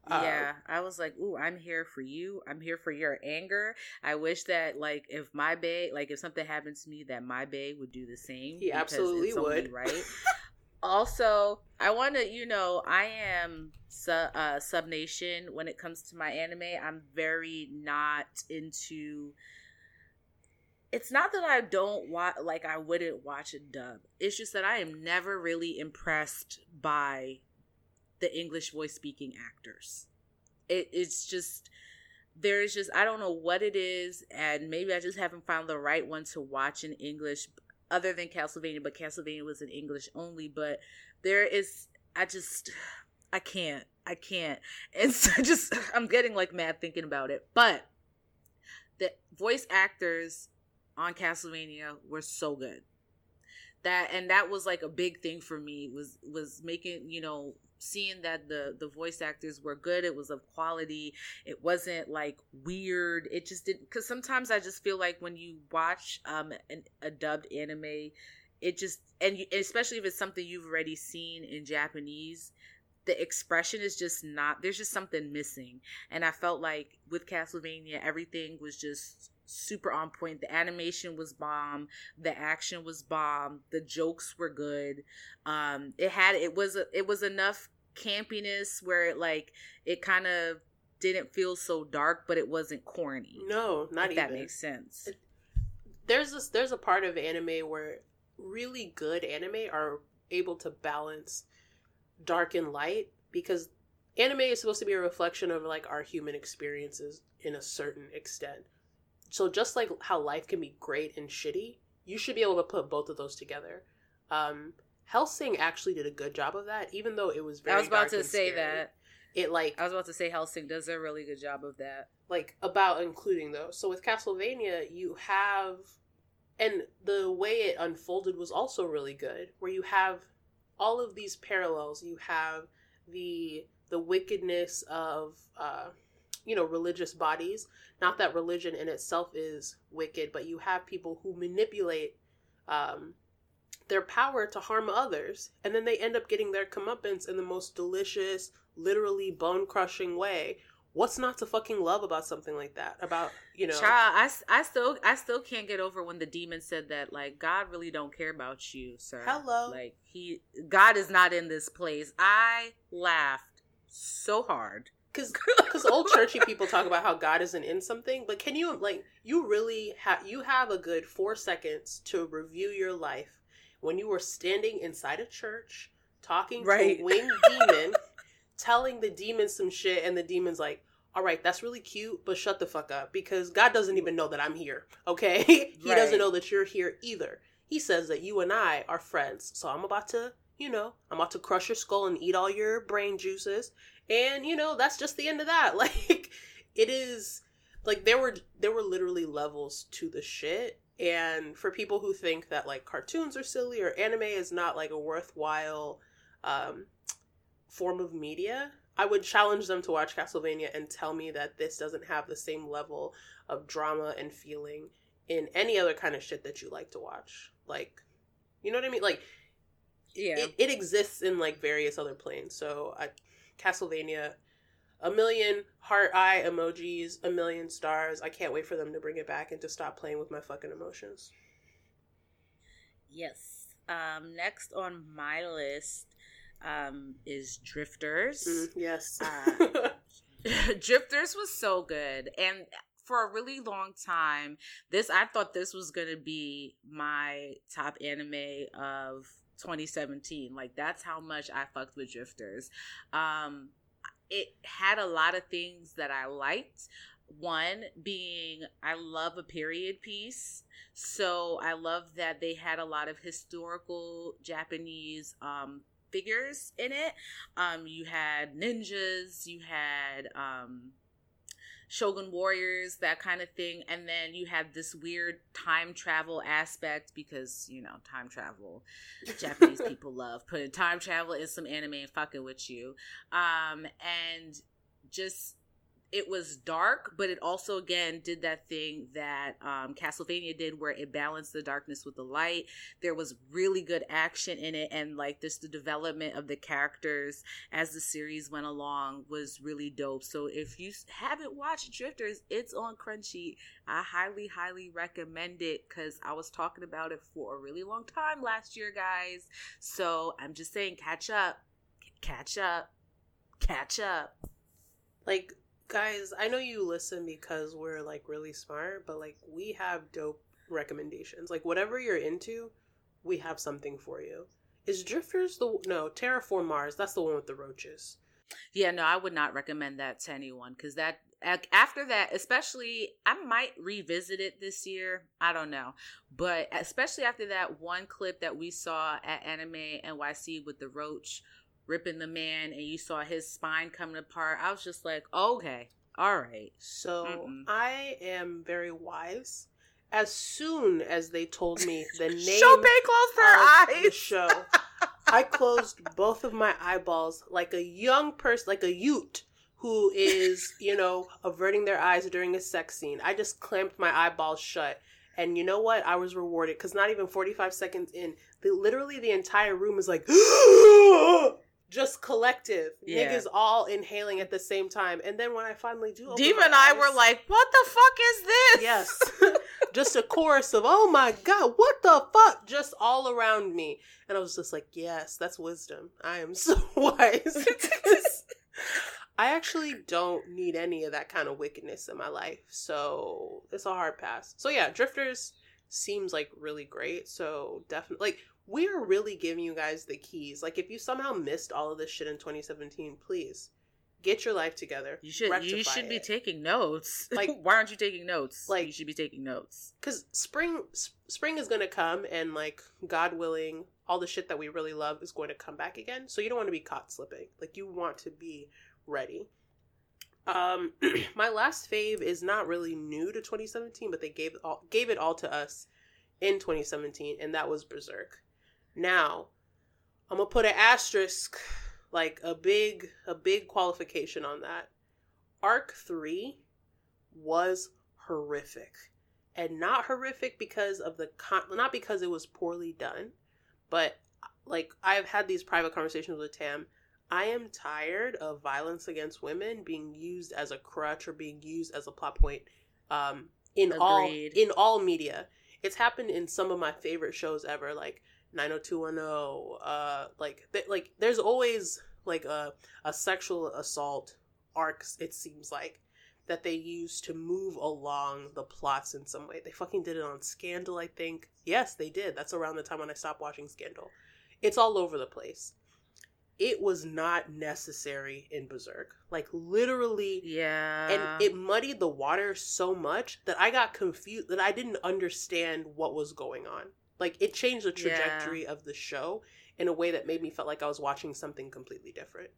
[SPEAKER 2] Um,
[SPEAKER 1] Yeah, I was like, "Ooh, I'm here for you. I'm here for your anger. I wish that, like, if my bae, like, if something happened to me, that my bae would do the same.
[SPEAKER 2] He absolutely would.
[SPEAKER 1] right? also, I want to, you know, I am su- uh, sub nation when it comes to my anime. I'm very not into. It's not that I don't watch, like, I wouldn't watch a dub. It's just that I am never really impressed by the English voice speaking actors. It, it's just there's just I don't know what it is, and maybe I just haven't found the right one to watch in English other than Castlevania, but Castlevania was in English only. But there is I just I can't. I can't. And so just I'm getting like mad thinking about it. But the voice actors on Castlevania were so good. That and that was like a big thing for me was was making, you know, seeing that the the voice actors were good, it was of quality. It wasn't like weird. It just didn't cuz sometimes I just feel like when you watch um an, a dubbed anime, it just and you, especially if it's something you've already seen in Japanese, the expression is just not there's just something missing and i felt like with castlevania everything was just super on point. The animation was bomb. The action was bomb. The jokes were good. Um it had it was it was enough campiness where it like it kind of didn't feel so dark but it wasn't corny
[SPEAKER 2] no not
[SPEAKER 1] if
[SPEAKER 2] even.
[SPEAKER 1] that makes sense.
[SPEAKER 2] There's this there's a part of anime where really good anime are able to balance dark and light because anime is supposed to be a reflection of like our human experiences in a certain extent. So just like how life can be great and shitty, you should be able to put both of those together. Um Hellsing actually did a good job of that, even though it was very.
[SPEAKER 1] I was about to say
[SPEAKER 2] scary.
[SPEAKER 1] that.
[SPEAKER 2] It like
[SPEAKER 1] I was about to say Hellsing does a really good job of that.
[SPEAKER 2] Like about including those. So with Castlevania, you have and the way it unfolded was also really good where you have all of these parallels you have the the wickedness of uh you know religious bodies. Not that religion in itself is wicked but you have people who manipulate um their power to harm others and then they end up getting their comeuppance in the most delicious literally bone crushing way. What's not to fucking love about something like that? About you know
[SPEAKER 1] Child, I, I still i still can't get over when the demon said that like god really don't care about you sir.
[SPEAKER 2] Hello.
[SPEAKER 1] like he god is not in this place. I laughed so hard
[SPEAKER 2] because because old churchy people talk about how god isn't in something but can you like you really have you have a good four seconds to review your life when you were standing inside a church talking
[SPEAKER 1] Right.
[SPEAKER 2] to a winged demon telling the demon some shit and the demon's like all right that's really cute but shut the fuck up because god doesn't even know that i'm here okay he
[SPEAKER 1] Right.
[SPEAKER 2] doesn't know that you're here either he says that you and i are friends so i'm about to you know i'm about to crush your skull and eat all your brain juices and you know that's just the end of that. Like it is like there were there were literally levels to the shit. And for people who think that like cartoons are silly or anime is not like a worthwhile um form of media i would challenge them to watch castlevania and tell me that this doesn't have the same level of drama and feeling in any other kind of shit that you like to watch. Like you know what i mean? Like
[SPEAKER 1] yeah.
[SPEAKER 2] it, it exists in like various other planes. So I, Castlevania, a million heart eye emojis, a million stars. I can't wait for them to bring it back and to stop playing with my fucking emotions.
[SPEAKER 1] yes um next on my list um is drifters
[SPEAKER 2] Mm, yes.
[SPEAKER 1] Uh, Drifters was so good. And for a really long time, this I thought this was gonna be my top anime of 2017. Like that's how much I fucked with Drifters. Um it had a lot of things that I liked. One being I love a period piece. So I love that they had a lot of historical Japanese um figures in it. Um, you had ninjas, you had um, shogun warriors, that kind of thing, and then you have this weird time travel aspect because you know time travel. Japanese people love putting time travel in some anime and fucking with you. Um, and just it was dark, but it also again did that thing that um, Castlevania did, where it balanced the darkness with the light. There was really good action in it, and like this, the development of the characters as the series went along was really dope. So if you haven't watched Drifters, it's on Crunchy. I highly, highly recommend it because I was talking about it for a really long time last year, guys. So I'm just saying, catch up, catch up, catch up.
[SPEAKER 2] like, guys, I know you listen because we're like really smart, but like we have dope recommendations. Like whatever you're into, we have something for you. Is Drifters the no Terraform Mars? That's the one with the roaches.
[SPEAKER 1] Yeah, no, I would not recommend that to anyone because that after that, especially, I might revisit it this year. I don't know, but especially after that one clip that we saw at Anime NYC with the roach ripping the man, and you saw his spine coming apart. I was just like, okay, all right,
[SPEAKER 2] So
[SPEAKER 1] Mm-mm.
[SPEAKER 2] I am very wise. As soon as they told me the name
[SPEAKER 1] Chopin closed her
[SPEAKER 2] the
[SPEAKER 1] eyes.
[SPEAKER 2] show, I closed both of my eyeballs like a young person, like a Ute who is, you know, averting their eyes during a sex scene. I just clamped my eyeballs shut. And you know what? I was rewarded because not even 45 seconds in, the, literally the entire room is like, just collective
[SPEAKER 1] Yeah.
[SPEAKER 2] niggas all inhaling at the same time. And then when I finally do,
[SPEAKER 1] Diva and I
[SPEAKER 2] eyes-
[SPEAKER 1] were like, "What the fuck is this?"
[SPEAKER 2] yes, just a chorus of "Oh my god, what the fuck!" just all around me, and I was just like, "Yes, that's wisdom. I am so wise." I actually don't need any of that kind of wickedness in my life, so it's a hard pass. So yeah, Drifters seems like really great. So definitely, like we're really giving you guys the keys. Like if you somehow missed all of this shit in 2017, please get your life together.
[SPEAKER 1] You should you should be
[SPEAKER 2] it.
[SPEAKER 1] taking notes.
[SPEAKER 2] Like-
[SPEAKER 1] why aren't you taking notes?
[SPEAKER 2] Like-
[SPEAKER 1] you should be taking notes.
[SPEAKER 2] because spring s- spring is going to come and like god willing all the shit that we really love is going to come back again so you don't want to be caught slipping like you want to be ready um my last fave is not really new to 2017 but they gave it all gave it all to us in 2017 and that was berserk now i'm gonna put an asterisk like a big a big qualification on that. Arc 3 was horrific. And not horrific because of the con not because it was poorly done but like i've had these private conversations with tam. I am tired of violence against women being used as a crutch or being used as a plot point um in all in all media. It's happened in some of my favorite shows ever like 90210 uh like th- like there's always like a a sexual assault arcs it seems like that they use to move along the plots in some way. They fucking did it on Scandal, I think. Yes, they did. That's around the time when I stopped watching Scandal. It's all over the place. It was not necessary in Berserk. Like literally
[SPEAKER 1] Yeah.
[SPEAKER 2] and it muddied the water so much that I got confused that I didn't understand what was going on. Like it changed the
[SPEAKER 1] Yeah.
[SPEAKER 2] trajectory of the show in a way that made me feel like I was watching something completely different.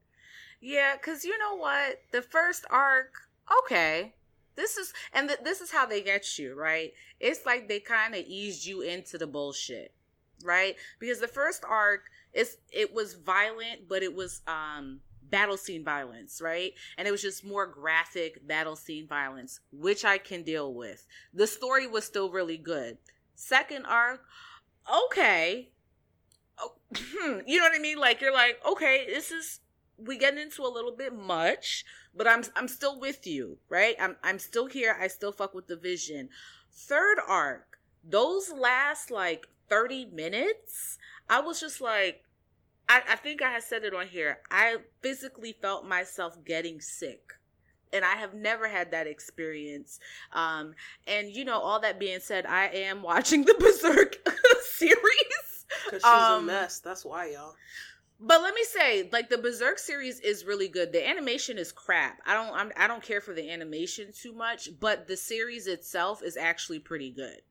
[SPEAKER 1] Yeah, because you know what? The first arc, okay. This is, and th- this is how they get you, right? It's like they kind of eased you into the bullshit, right? Because the first arc, is it was violent, but it was um battle scene violence, right? And it was just more graphic battle scene violence, which I can deal with. The story was still really good. Second arc, okay. Oh, you know what I mean? Like you're like, okay, this is we get into a little bit much, but I'm I'm still with you, right? I'm I'm still here. I still fuck with the vision. Third arc, those last like 30 minutes, I was just like I, I think I had said it on here. I physically felt myself getting sick. And I have never had that experience. Um, and you know, all that being said, I am watching the Berserk series.
[SPEAKER 2] Because she's
[SPEAKER 1] Um,
[SPEAKER 2] a mess. That's why, y'all.
[SPEAKER 1] But let me say, like the Berserk series is really good. The animation is crap. I don't, I'm, I don't care for the animation too much, but the series itself is actually pretty good.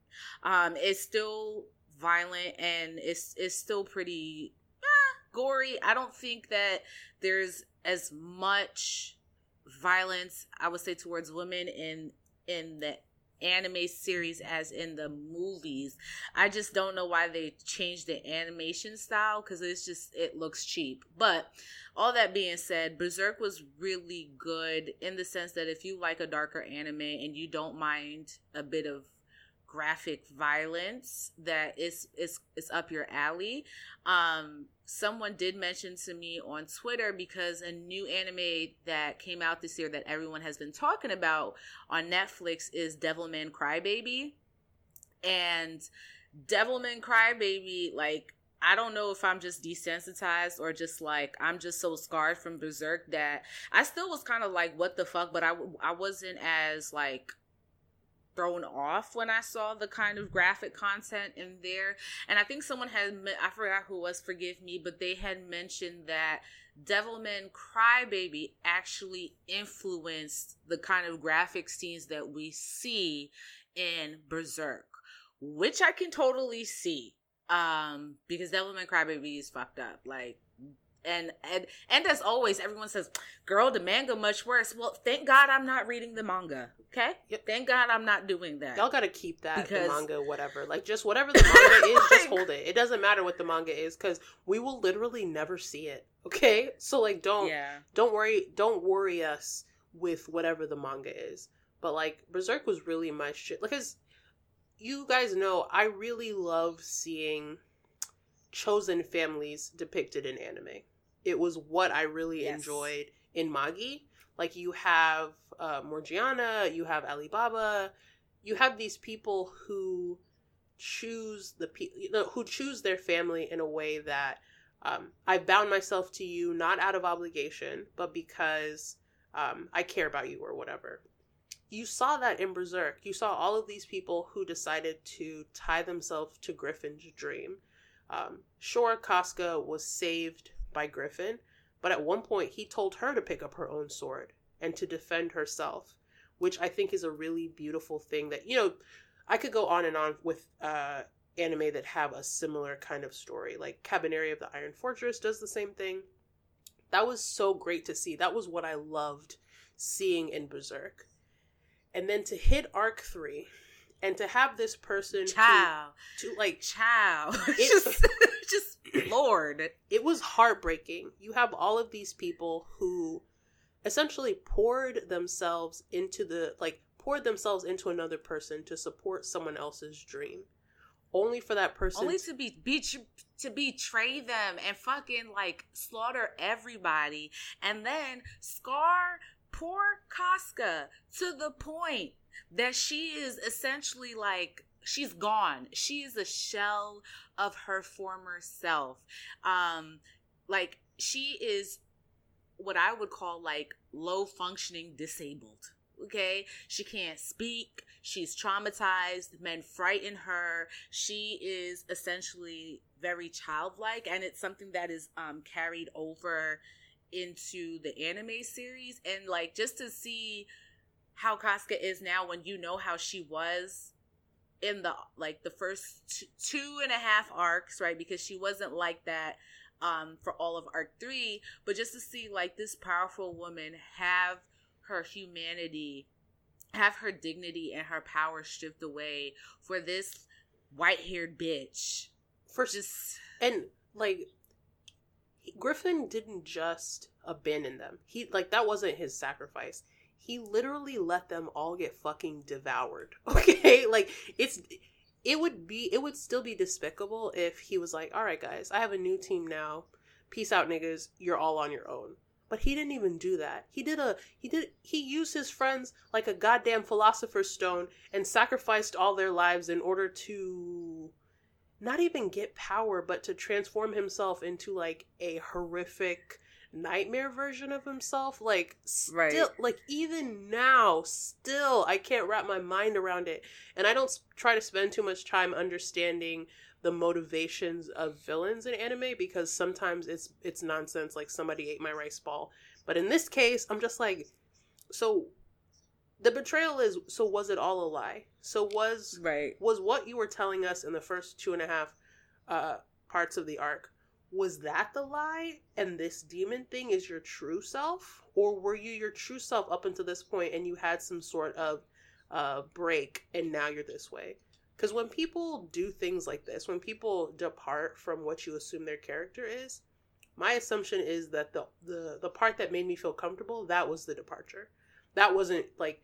[SPEAKER 1] Um, it's still violent and it's it's still pretty eh, gory. I don't think that there's as much violence I would say towards women in in the anime series as in the movies. I just don't know why they changed the animation style because it's just it looks cheap. But all that being said, Berserk was really good in the sense that if you like a darker anime and you don't mind a bit of graphic violence that is is is up your alley um someone did mention to me on twitter because a new anime that came out this year that everyone has been talking about on netflix is devilman crybaby and devilman crybaby like I don't know if I'm just desensitized or just like I'm just so scarred from Berserk that I still was kind of like what the fuck, but I I wasn't as like thrown off when I saw the kind of graphic content in there. And I think someone had, I forgot who it was, forgive me, but they had mentioned that Devilman Crybaby actually influenced the kind of graphic scenes that we see in Berserk, which I can totally see. Um, because Devilman Crybaby is fucked up. Like, and and and as always, everyone says, "Girl, the manga much worse." Well, thank God I'm not reading the manga. Okay,
[SPEAKER 2] Yep.
[SPEAKER 1] thank God I'm not doing that.
[SPEAKER 2] Y'all gotta keep that
[SPEAKER 1] Because-
[SPEAKER 2] the manga, whatever. Like just whatever the manga is, just hold it. It doesn't matter what the manga is, because we will literally never see it. Okay, so like don't
[SPEAKER 1] yeah,
[SPEAKER 2] don't worry don't worry us with whatever the manga is. But like Berserk was really my shit. Because you guys know I really love seeing chosen families depicted in anime. It was what I really
[SPEAKER 1] Yes.
[SPEAKER 2] enjoyed in Magi. Like you have uh, Morgiana, you have Alibaba, you have these people who choose the pe- you know, who choose their family in a way that um, I've bound myself to you not out of obligation, but because um, I care about you or whatever. You saw that in Berserk. You saw all of these people who decided to tie themselves to Griffith's dream. Um, sure, Casca was saved by Griffith, but at one point he told her to pick up her own sword and to defend herself, which I think is a really beautiful thing that, you know, I could go on and on with uh, anime that have a similar kind of story. Like Kabaneri of the Iron Fortress does the same thing. That was so great to see. That was what I loved seeing in Berserk. And then to hit arc 3 and to have this person to, to like
[SPEAKER 1] Chow.
[SPEAKER 2] It-
[SPEAKER 1] just, just Lord.
[SPEAKER 2] it was heartbreaking. You have all of these people who essentially poured themselves into the like poured themselves into another person to support someone else's dream. Only for that person
[SPEAKER 1] Only to be, be to betray them and fucking like slaughter everybody, and then scar poor Casca to the point that she is essentially like she's gone. She is a shell of her former self. Um, like she is what I would call like low functioning disabled. Okay, she can't speak. She's traumatized. Men frighten her. She is essentially very childlike, and it's something that is um, carried over into the anime series. And like just to see how Casca is now, when you know how she was in the like the first t- two and a half arcs, right? Because she wasn't like that um, for all of arc three, but just to see like this powerful woman have her humanity, have her dignity and her power stripped away for this white haired bitch.
[SPEAKER 2] for
[SPEAKER 1] Just
[SPEAKER 2] and like Griffith didn't just abandon them. He like that wasn't his sacrifice. He literally let them all get fucking devoured. Okay? Like it's it would be it would still be despicable if he was like, "All right guys, I have a new team now. Peace out niggas. You're all on your own." But he didn't even do that. He did a he did he used his friends like a goddamn philosopher's stone and sacrificed all their lives in order to not even get power, but to transform himself into like a horrific nightmare version of himself. Like still,
[SPEAKER 1] Right.
[SPEAKER 2] like even now, still, I can't wrap my mind around it. And I don't try to spend too much time understanding the motivations of villains in anime because sometimes it's it's nonsense. Like somebody ate my rice ball. But in this case, I'm just like, so the betrayal is so was it all a lie? So was
[SPEAKER 1] right.
[SPEAKER 2] was what you were telling us in the first two and a half uh, parts of the arc was that the lie and this demon thing is your true self? Or were you your true self up until this point and you had some sort of uh, break and now you're this way? Because when people do things like this when people depart from what you assume their character is my assumption is that the the, the part that made me feel comfortable that was the departure. That wasn't like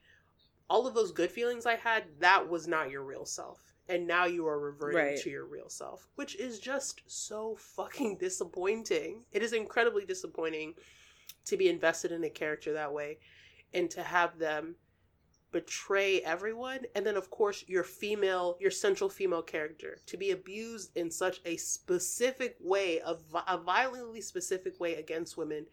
[SPEAKER 2] all of those good feelings I had, that was not your real self. And now you are reverting
[SPEAKER 1] Right.
[SPEAKER 2] to your real self, which is just so fucking disappointing. It is incredibly disappointing to be invested in a character that way and to have them betray everyone. And then, of course, your female, your central female character to be abused in such a specific way, a, a violently specific way against women,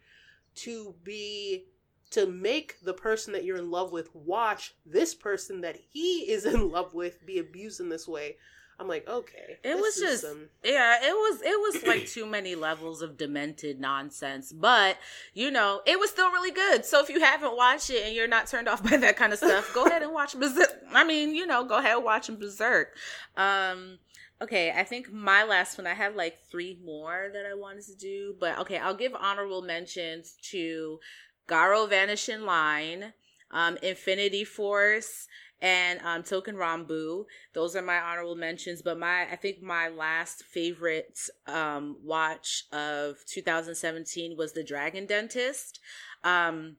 [SPEAKER 2] to be to make the person that you're in love with watch this person that he is in love with be abused in this way. I'm like, okay.
[SPEAKER 1] It was just
[SPEAKER 2] some-
[SPEAKER 1] yeah, it was it was like too many levels of demented nonsense. But you know, it was still really good. So if you haven't watched it and you're not turned off by that kind of stuff, go ahead and watch Berserk. I mean, you know, go ahead and watch Berserk. Um Okay, I think my last one, I have like three more that I wanted to do, but okay, I'll give honorable mentions to Garo Vanishing Line, um, Infini-T Force, and um, Touken Ranbu. Those are my honorable mentions. But my, I think my last favorite um, watch of 2017 was The Dragon Dentist. Um,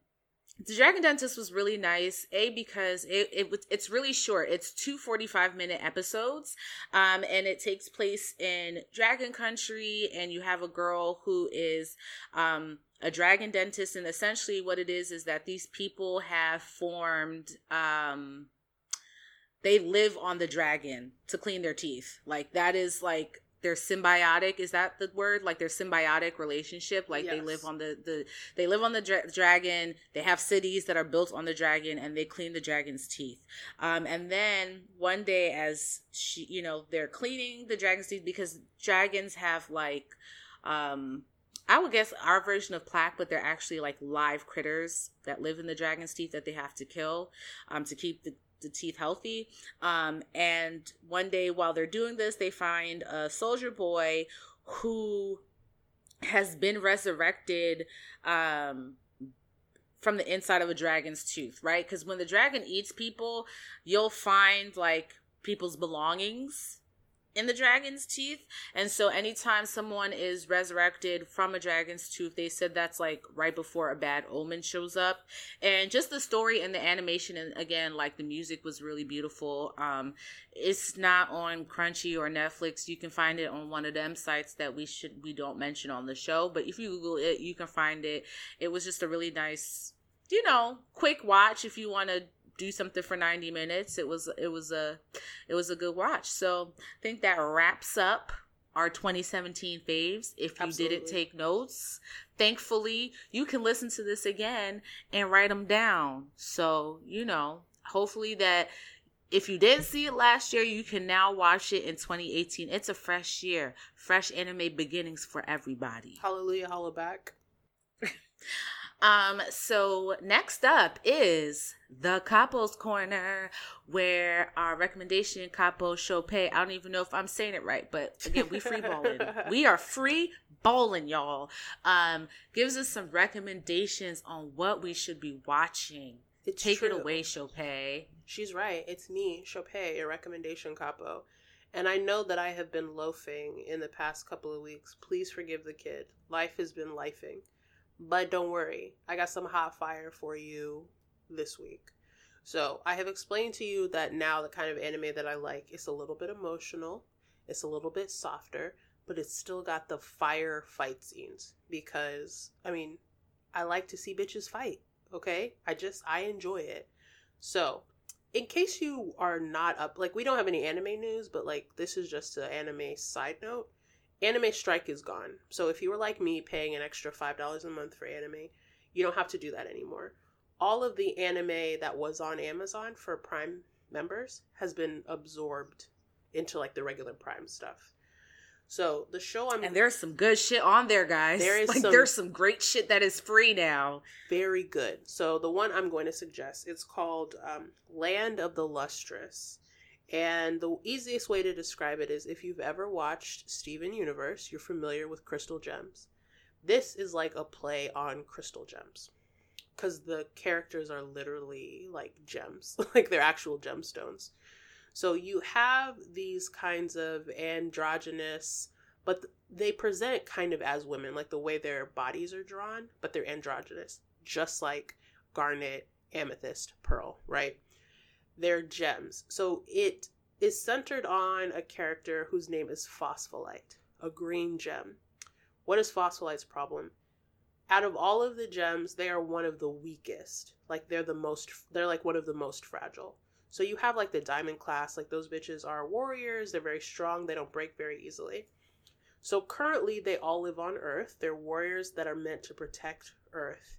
[SPEAKER 1] the Dragon Dentist was really nice. A because it, it it's really short. It's two 45 minute episodes, um, and it takes place in Dragon Country. And you have a girl who is um, a dragon dentist, and essentially what it is is that these people have formed. Um, they live on the dragon to clean their teeth. Like that is like they're symbiotic is that the word like their symbiotic relationship like yes. they live on the the they live on the dra- dragon they have cities that are built on the dragon and they clean the dragon's teeth um and then one day as she you know they're cleaning the dragon's teeth because dragons have like um I would guess our version of plaque, but they're actually like live critters that live in the dragon's teeth that they have to kill um, to keep the the teeth healthy. Um, and one day while they're doing this, they find a soldier boy who has been resurrected um, from the inside of a dragon's tooth, right? Because when the dragon eats people, you'll find like people's belongings in the dragon's teeth. And so anytime someone is resurrected from a dragon's tooth, they said that's like right before a bad omen shows up. And just the story and the animation and again, like the music was really beautiful. Um it's not on Crunchy or Netflix. You can find it on one of them sites that we should we don't mention on the show, but if you Google it, you can find it. It was just a really nice you know, quick watch if you want to do something for 90 minutes it was it was a it was a good watch. So i think that wraps up our 2017 faves. If you Absolutely. didn't take notes thankfully you can listen to this again and write them down. So you know hopefully that if you didn't see it last year you can now watch it in 2018 it's a fresh year fresh anime beginnings for everybody.
[SPEAKER 2] Hallelujah holla back
[SPEAKER 1] Um, so next up is the Capo's Corner, where our recommendation Capo Sope. I don't even know if I'm saying it right, but again, we free balling. we are free balling, y'all. Um, gives us some recommendations on what we should be watching. It's Take true. it away, Sope.
[SPEAKER 2] She's right. It's me, Sope, your recommendation capo. And I know that I have been loafing in the past couple of weeks. Please forgive the kid. Life has been lifing. But don't worry, I got some hot fire for you this week. So, I have explained to you that now the kind of anime that I like is a little bit emotional, it's a little bit softer, but it's still got the fire fight scenes because I mean, I like to see bitches fight, okay? I just I enjoy it. So, in case you are not up like we don't have any anime news, but like this is just an anime side note anime strike is gone. So if you were like me paying an extra $5 a month for anime, you don't have to do that anymore. All of the anime that was on Amazon for Prime members has been absorbed into like the regular Prime stuff. So the show I'm
[SPEAKER 1] and there's some good shit on there, guys. There is like some, there's some great shit that is free now.
[SPEAKER 2] Very good. So the one I'm going to suggest it's called um, Land of the Lustrous. And the easiest way to describe it is if you've ever watched Steven Universe, you're familiar with Crystal Gems. This is like a play on Crystal Gems. Because the characters are literally like gems, like they're actual gemstones. So you have these kinds of androgynous, but they present kind of as women, like the way their bodies are drawn, but they're androgynous, just like garnet, amethyst, pearl, right? They're gems. So it is centered on a character whose name is Phospholite, a green gem. What is Phospholite's problem? Out of all of the gems, they are one of the weakest. Like they're the most they're like one of the most fragile. So you have like the diamond class, like those bitches are warriors, they're very strong, they don't break very easily. So currently they all live on Earth. They're warriors that are meant to protect Earth.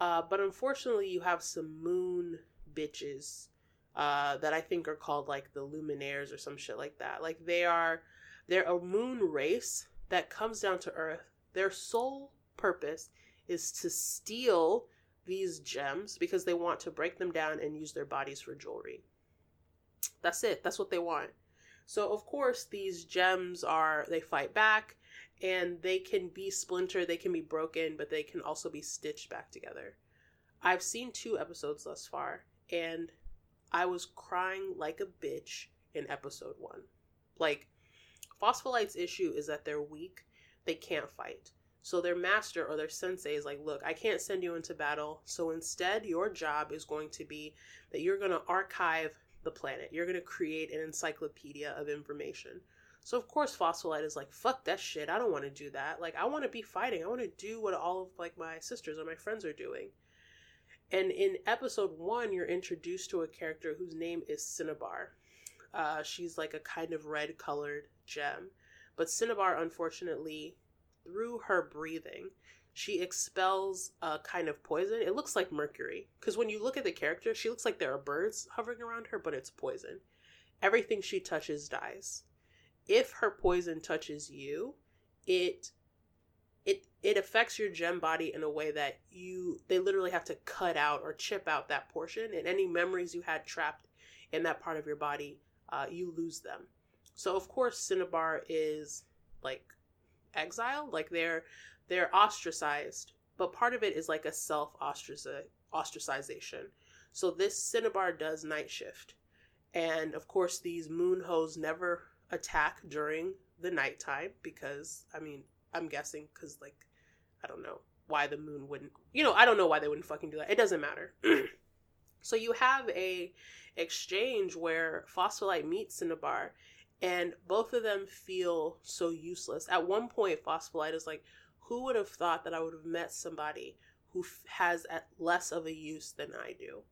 [SPEAKER 2] Uh, but unfortunately you have some moon bitches uh, that I think are called like the Luminaires or some shit like that. Like they are, they're a moon race that comes down to Earth. Their sole purpose is to steal these gems because they want to break them down and use their bodies for jewelry. That's it. That's what they want. So of course these gems are they fight back and they can be splintered, they can be broken, but they can also be stitched back together. I've seen two episodes thus far and I was crying like a bitch in episode one. Like, Phospholite's issue is that they're weak, they can't fight. So their master or their sensei is like, look, I can't send you into battle. So instead, your job is going to be that you're going to archive the planet. You're going to create an encyclopedia of information. So of course Phospholight is like, fuck that shit. I don't want to do that. Like I want to be fighting. I want to do what all of like my sisters or my friends are doing. And in episode one, you're introduced to a character whose name is Cinnabar. Uh, she's like a kind of red colored gem. But Cinnabar, unfortunately, through her breathing, she expels a kind of poison. It looks like mercury. Because when you look at the character, she looks like there are birds hovering around her, but it's poison. Everything she touches dies. If her poison touches you, it it it affects your gem body in a way that you they literally have to cut out or chip out that portion and any memories you had trapped in that part of your body uh, you lose them. So of course cinnabar is like exiled like they're they're ostracized but part of it is like a self ostracization. So this cinnabar does night shift and of course these moon hoes never attack during the nighttime because i mean i'm guessing because like i don't know why the moon wouldn't you know i don't know why they wouldn't fucking do that it doesn't matter so you have a exchange where phospholite meets cinnabar and both of them feel so useless. At one point, Phospholite is like, "Who would have thought that I would have met somebody who f- has less of a use than I do?"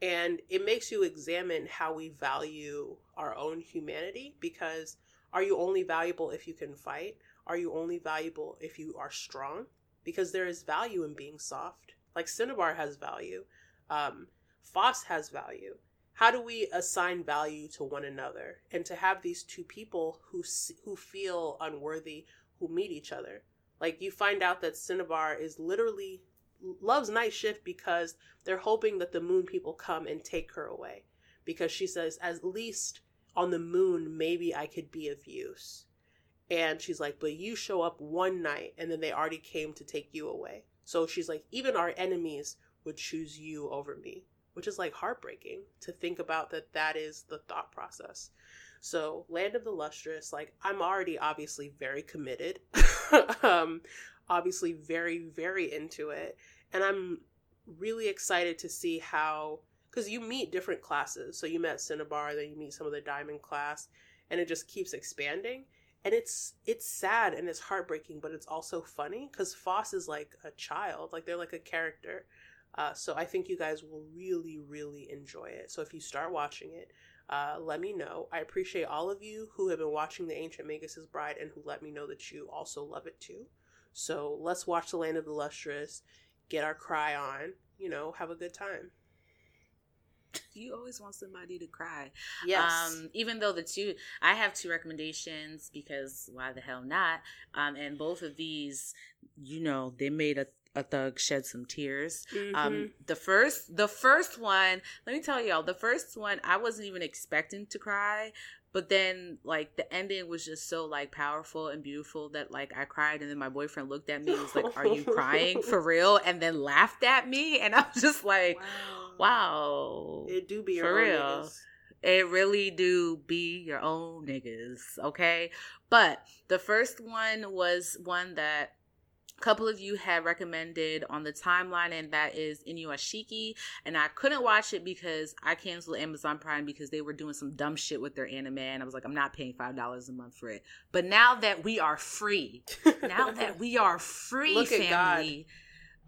[SPEAKER 2] And it makes you examine how we value our own humanity because are you only valuable if you can fight? Are you only valuable if you are strong? Because there is value in being soft. Like Cinnabar has value, um, Foss has value. How do we assign value to one another and to have these two people who who feel unworthy who meet each other? Like you find out that cinnabar is literally loves night shift because they're hoping that the moon people come and take her away. Because she says at least on the moon maybe i could be of use and she's like but you show up one night and then they already came to take you away so she's like even our enemies would choose you over me which is like heartbreaking to think about that that is the thought process. So, Land of the Lustrous, like I'm already obviously very committed. um obviously very very into it and I'm really excited to see how cuz you meet different classes. So you met Cinnabar, then you meet some of the Diamond class and it just keeps expanding and it's it's sad and it's heartbreaking but it's also funny because foss is like a child like they're like a character uh, so I think you guys will really, really enjoy it. So if you start watching it, uh, let me know. I appreciate all of you who have been watching The Ancient Magus's Bride and who let me know that you also love it too. So let's watch The Land of the Lustrous, get our cry on, you know, have a good time.
[SPEAKER 1] You always want somebody to cry.
[SPEAKER 2] Yes.
[SPEAKER 1] Um, even though the two, I have two recommendations because why the hell not? Um, and both of these, you know, they made a a thug shed some tears. Mm-hmm. Um, the first, the first one, let me tell y'all, the first one, I wasn't even expecting to cry, but then like the ending was just so like powerful and beautiful that like I cried, and then my boyfriend looked at me and was like, "Are you crying for real?" And then laughed at me, and I was just like, "Wow, wow.
[SPEAKER 2] it do be for real." Niggas.
[SPEAKER 1] It really do be your own niggas, okay? But the first one was one that couple of you had recommended on the timeline and that is Inuyashiki and I couldn't watch it because I canceled Amazon Prime because they were doing some dumb shit with their anime and I was like I'm not paying $5 a month for it. But now that we are free, now that we are free family,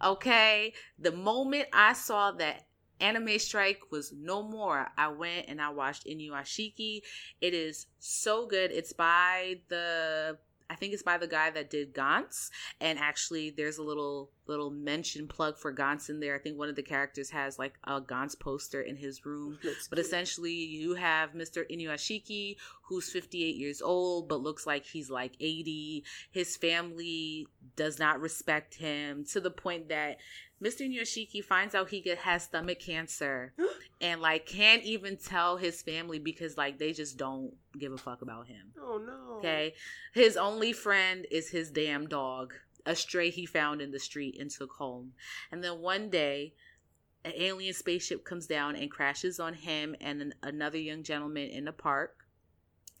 [SPEAKER 1] okay, the moment I saw that Anime Strike was no more. I went and I watched Inuyashiki. It is so good. It's by the I think it's by the guy that did Gantz. And actually, there's a little little mention plug for Gantz in there. I think one of the characters has like a Gantz poster in his room. That's but cute. essentially, you have Mr. Inuyashiki, who's 58 years old, but looks like he's like 80. His family does not respect him to the point that Mr. Yoshiki finds out he has stomach cancer and like can't even tell his family because like they just don't give a fuck about him.
[SPEAKER 2] Oh no.
[SPEAKER 1] Okay. His only friend is his damn dog, a stray he found in the street and took home. And then one day, an alien spaceship comes down and crashes on him and another young gentleman in the park.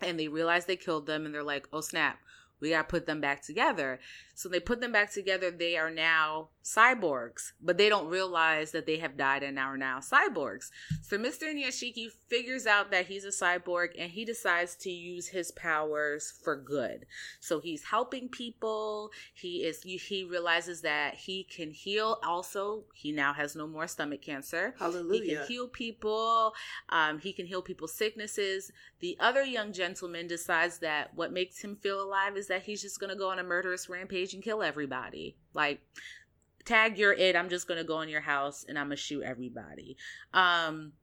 [SPEAKER 1] And they realize they killed them and they're like, oh snap, we got to put them back together. So they put them back together. They are now cyborgs, but they don't realize that they have died and are now cyborgs. So Mr. Inuyashiki figures out that he's a cyborg and he decides to use his powers for good. So he's helping people. He is he realizes that he can heal. Also, he now has no more stomach cancer.
[SPEAKER 2] Hallelujah.
[SPEAKER 1] He can heal people. Um, he can heal people's sicknesses. The other young gentleman decides that what makes him feel alive is that he's just going to go on a murderous rampage and kill everybody. Like, tag you're it. I'm just to go in your house and I'm to shoot everybody. Um,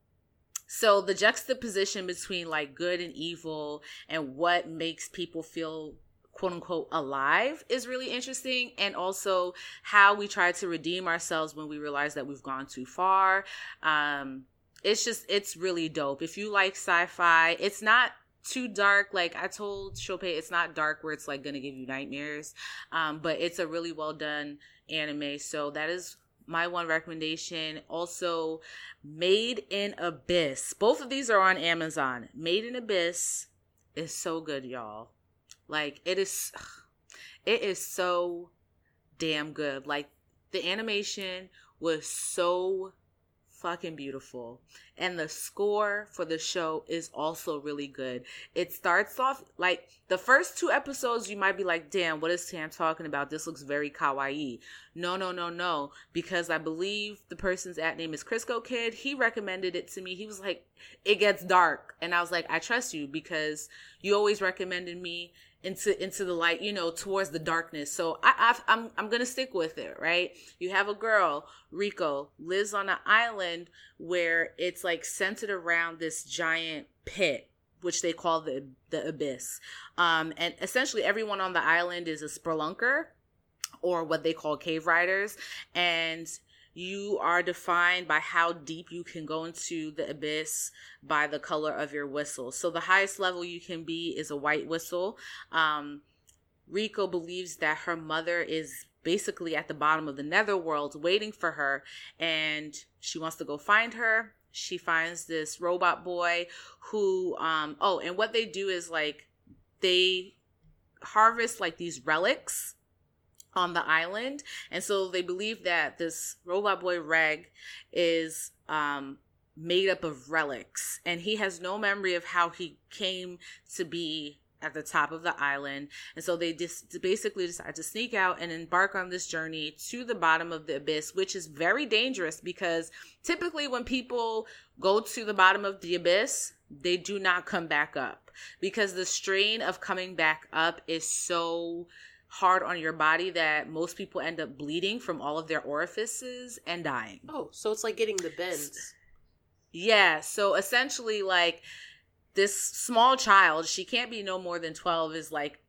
[SPEAKER 1] so the juxtaposition between like good and evil and what makes people feel quote unquote alive is really interesting and also how we try to redeem ourselves when we realize that we've gone too far um it's just it's really dope. If you like sci-fi, it's not too dark. Like I told Sope, it's not dark where it's like gonna give you nightmares. Um, but it's a really well done anime. So that is my one recommendation. Also, Made in Abyss. Both of these are on Amazon. Made in Abyss is so good, y'all. Like it is it is so damn good. Like the animation was so fucking beautiful. And the score for the show is also really good. It starts off like the first two episodes, you might be like, damn, what is Tam talking about? This looks very kawaii. No, no, no, no. Because I believe the person's at name is Crisco Kid. He recommended it to me. He was like, it gets dark. And I was like, I trust you because you always recommended me into into the light, you know, towards the darkness. So I, I I'm I'm gonna stick with it, right? You have a girl, Riko lives on an island where it's like centered around this giant pit, which they call the the abyss. Um, and essentially everyone on the island is a spelunker, or what they call cave raiders, and you are defined by how deep you can go into the abyss by the color of your whistle. So the highest level you can be is a white whistle. Um, Riko believes that her mother is basically at the bottom of the netherworld waiting for her and she wants to go find her. She finds this robot boy who um oh and what they do is like they harvest like these relics on the island. And so they believe that this robot boy Reg is um, made up of relics and he has no memory of how he came to be at the top of the island. And so they just basically decide to sneak out and embark on this journey to the bottom of the abyss, which is very dangerous because typically when people go to the bottom of the abyss, they do not come back up because the strain of coming back up is so hard on your body that most people end up bleeding from all of their orifices and dying.
[SPEAKER 2] Oh, so it's like getting the bends.
[SPEAKER 1] Yeah, so essentially like this small child, she can't be no more than 12 is like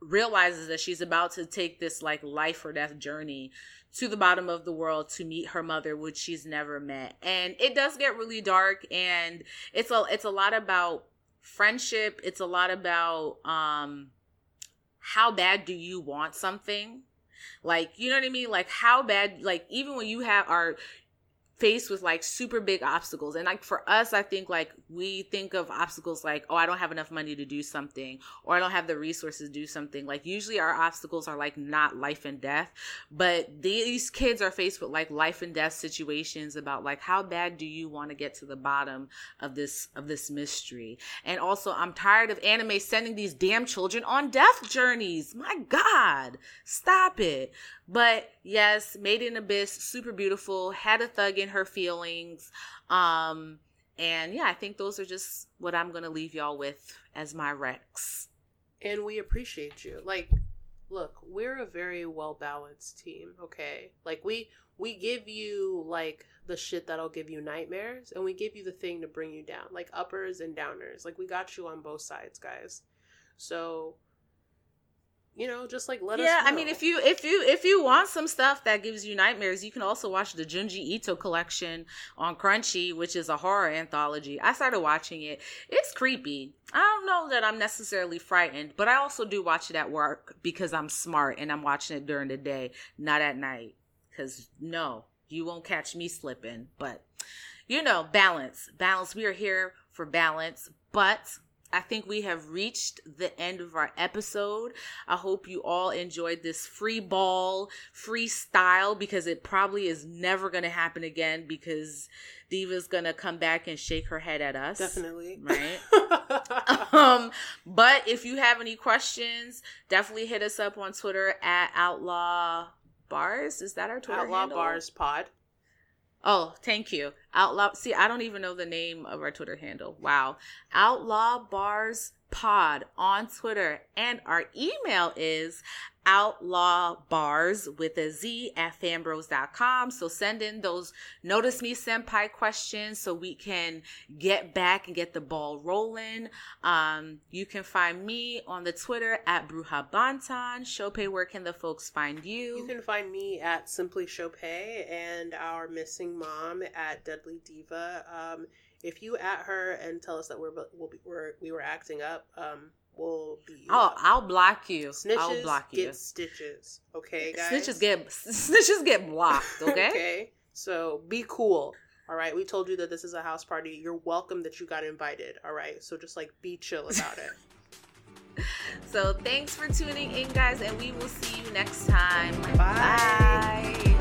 [SPEAKER 1] realizes that she's about to take this like life or death journey to the bottom of the world to meet her mother which she's never met and it does get really dark and it's a it's a lot about friendship it's a lot about um how bad do you want something? Like, you know what I mean? Like, how bad, like, even when you have, are faced with like super big obstacles. And like for us i think like we think of obstacles like oh i don't have enough money to do something or i don't have the resources to do something. Like usually our obstacles are like not life and death. But these kids are faced with like life and death situations about like how bad do you want to get to the bottom of this of this mystery? And also i'm tired of anime sending these damn children on death journeys. My god stop it. But yes, Made in Abyss, super beautiful, had a thug in her feelings. Um, and yeah, I think those are just what I'm gonna leave y'all with as my Rex.
[SPEAKER 2] And we appreciate you. Like, look, we're a very well balanced team, okay? Like we we give you like the shit that'll give you nightmares and we give you the thing to bring you down, like uppers and downers. Like we got you on both sides, guys. So you know, just like let
[SPEAKER 1] yeah,
[SPEAKER 2] us.
[SPEAKER 1] Yeah, I mean, if you if you if you want some stuff that gives you nightmares, you can also watch the Junji Ito collection on Crunchy, which is a horror anthology. I started watching it. It's creepy. I don't know that I'm necessarily frightened, but I also do watch it at work because I'm smart and I'm watching it during the day, not at night. Because no, you won't catch me slipping. But you know, balance, balance. We are here for balance, but I think we have reached the end of our episode. I hope you all enjoyed this free ball, freestyle, because it probably is never going to happen again because Diva's going to come back and shake her head at us.
[SPEAKER 2] Definitely.
[SPEAKER 1] Right? um, but if you have any questions, definitely hit us up on Twitter at Outlaw Barz. Is that our Twitter
[SPEAKER 2] Outlaw
[SPEAKER 1] handle?
[SPEAKER 2] Barz Pod.
[SPEAKER 1] Oh, thank you. Outlaw. See, I don't even know the name of our Twitter handle. Wow. Outlaw Barz Pod on Twitter. And our email is outlaw bars with a Z at fanbros.com. So send in those notice me senpai questions so we can get back and get the ball rolling. Um, you can find me on the Twitter at Bruja Bantan. Sope, where can the folks find you?
[SPEAKER 2] You can find me at Simply Sope and our missing mom at Deadly Diva. Um, if you at her and tell us that we're we'll be, we're we were acting up, um, we'll be.
[SPEAKER 1] Oh, I'll block you.
[SPEAKER 2] snitches
[SPEAKER 1] I'll block you.
[SPEAKER 2] get stitches. Okay, guys.
[SPEAKER 1] Snitches get snitches get blocked. Okay.
[SPEAKER 2] okay. So be cool. All right. We told you that this is a house party. You're welcome that you got invited. All right. So just like be chill about it.
[SPEAKER 1] So thanks for tuning in, guys, and we will see you next time.
[SPEAKER 2] Bye.
[SPEAKER 1] Bye.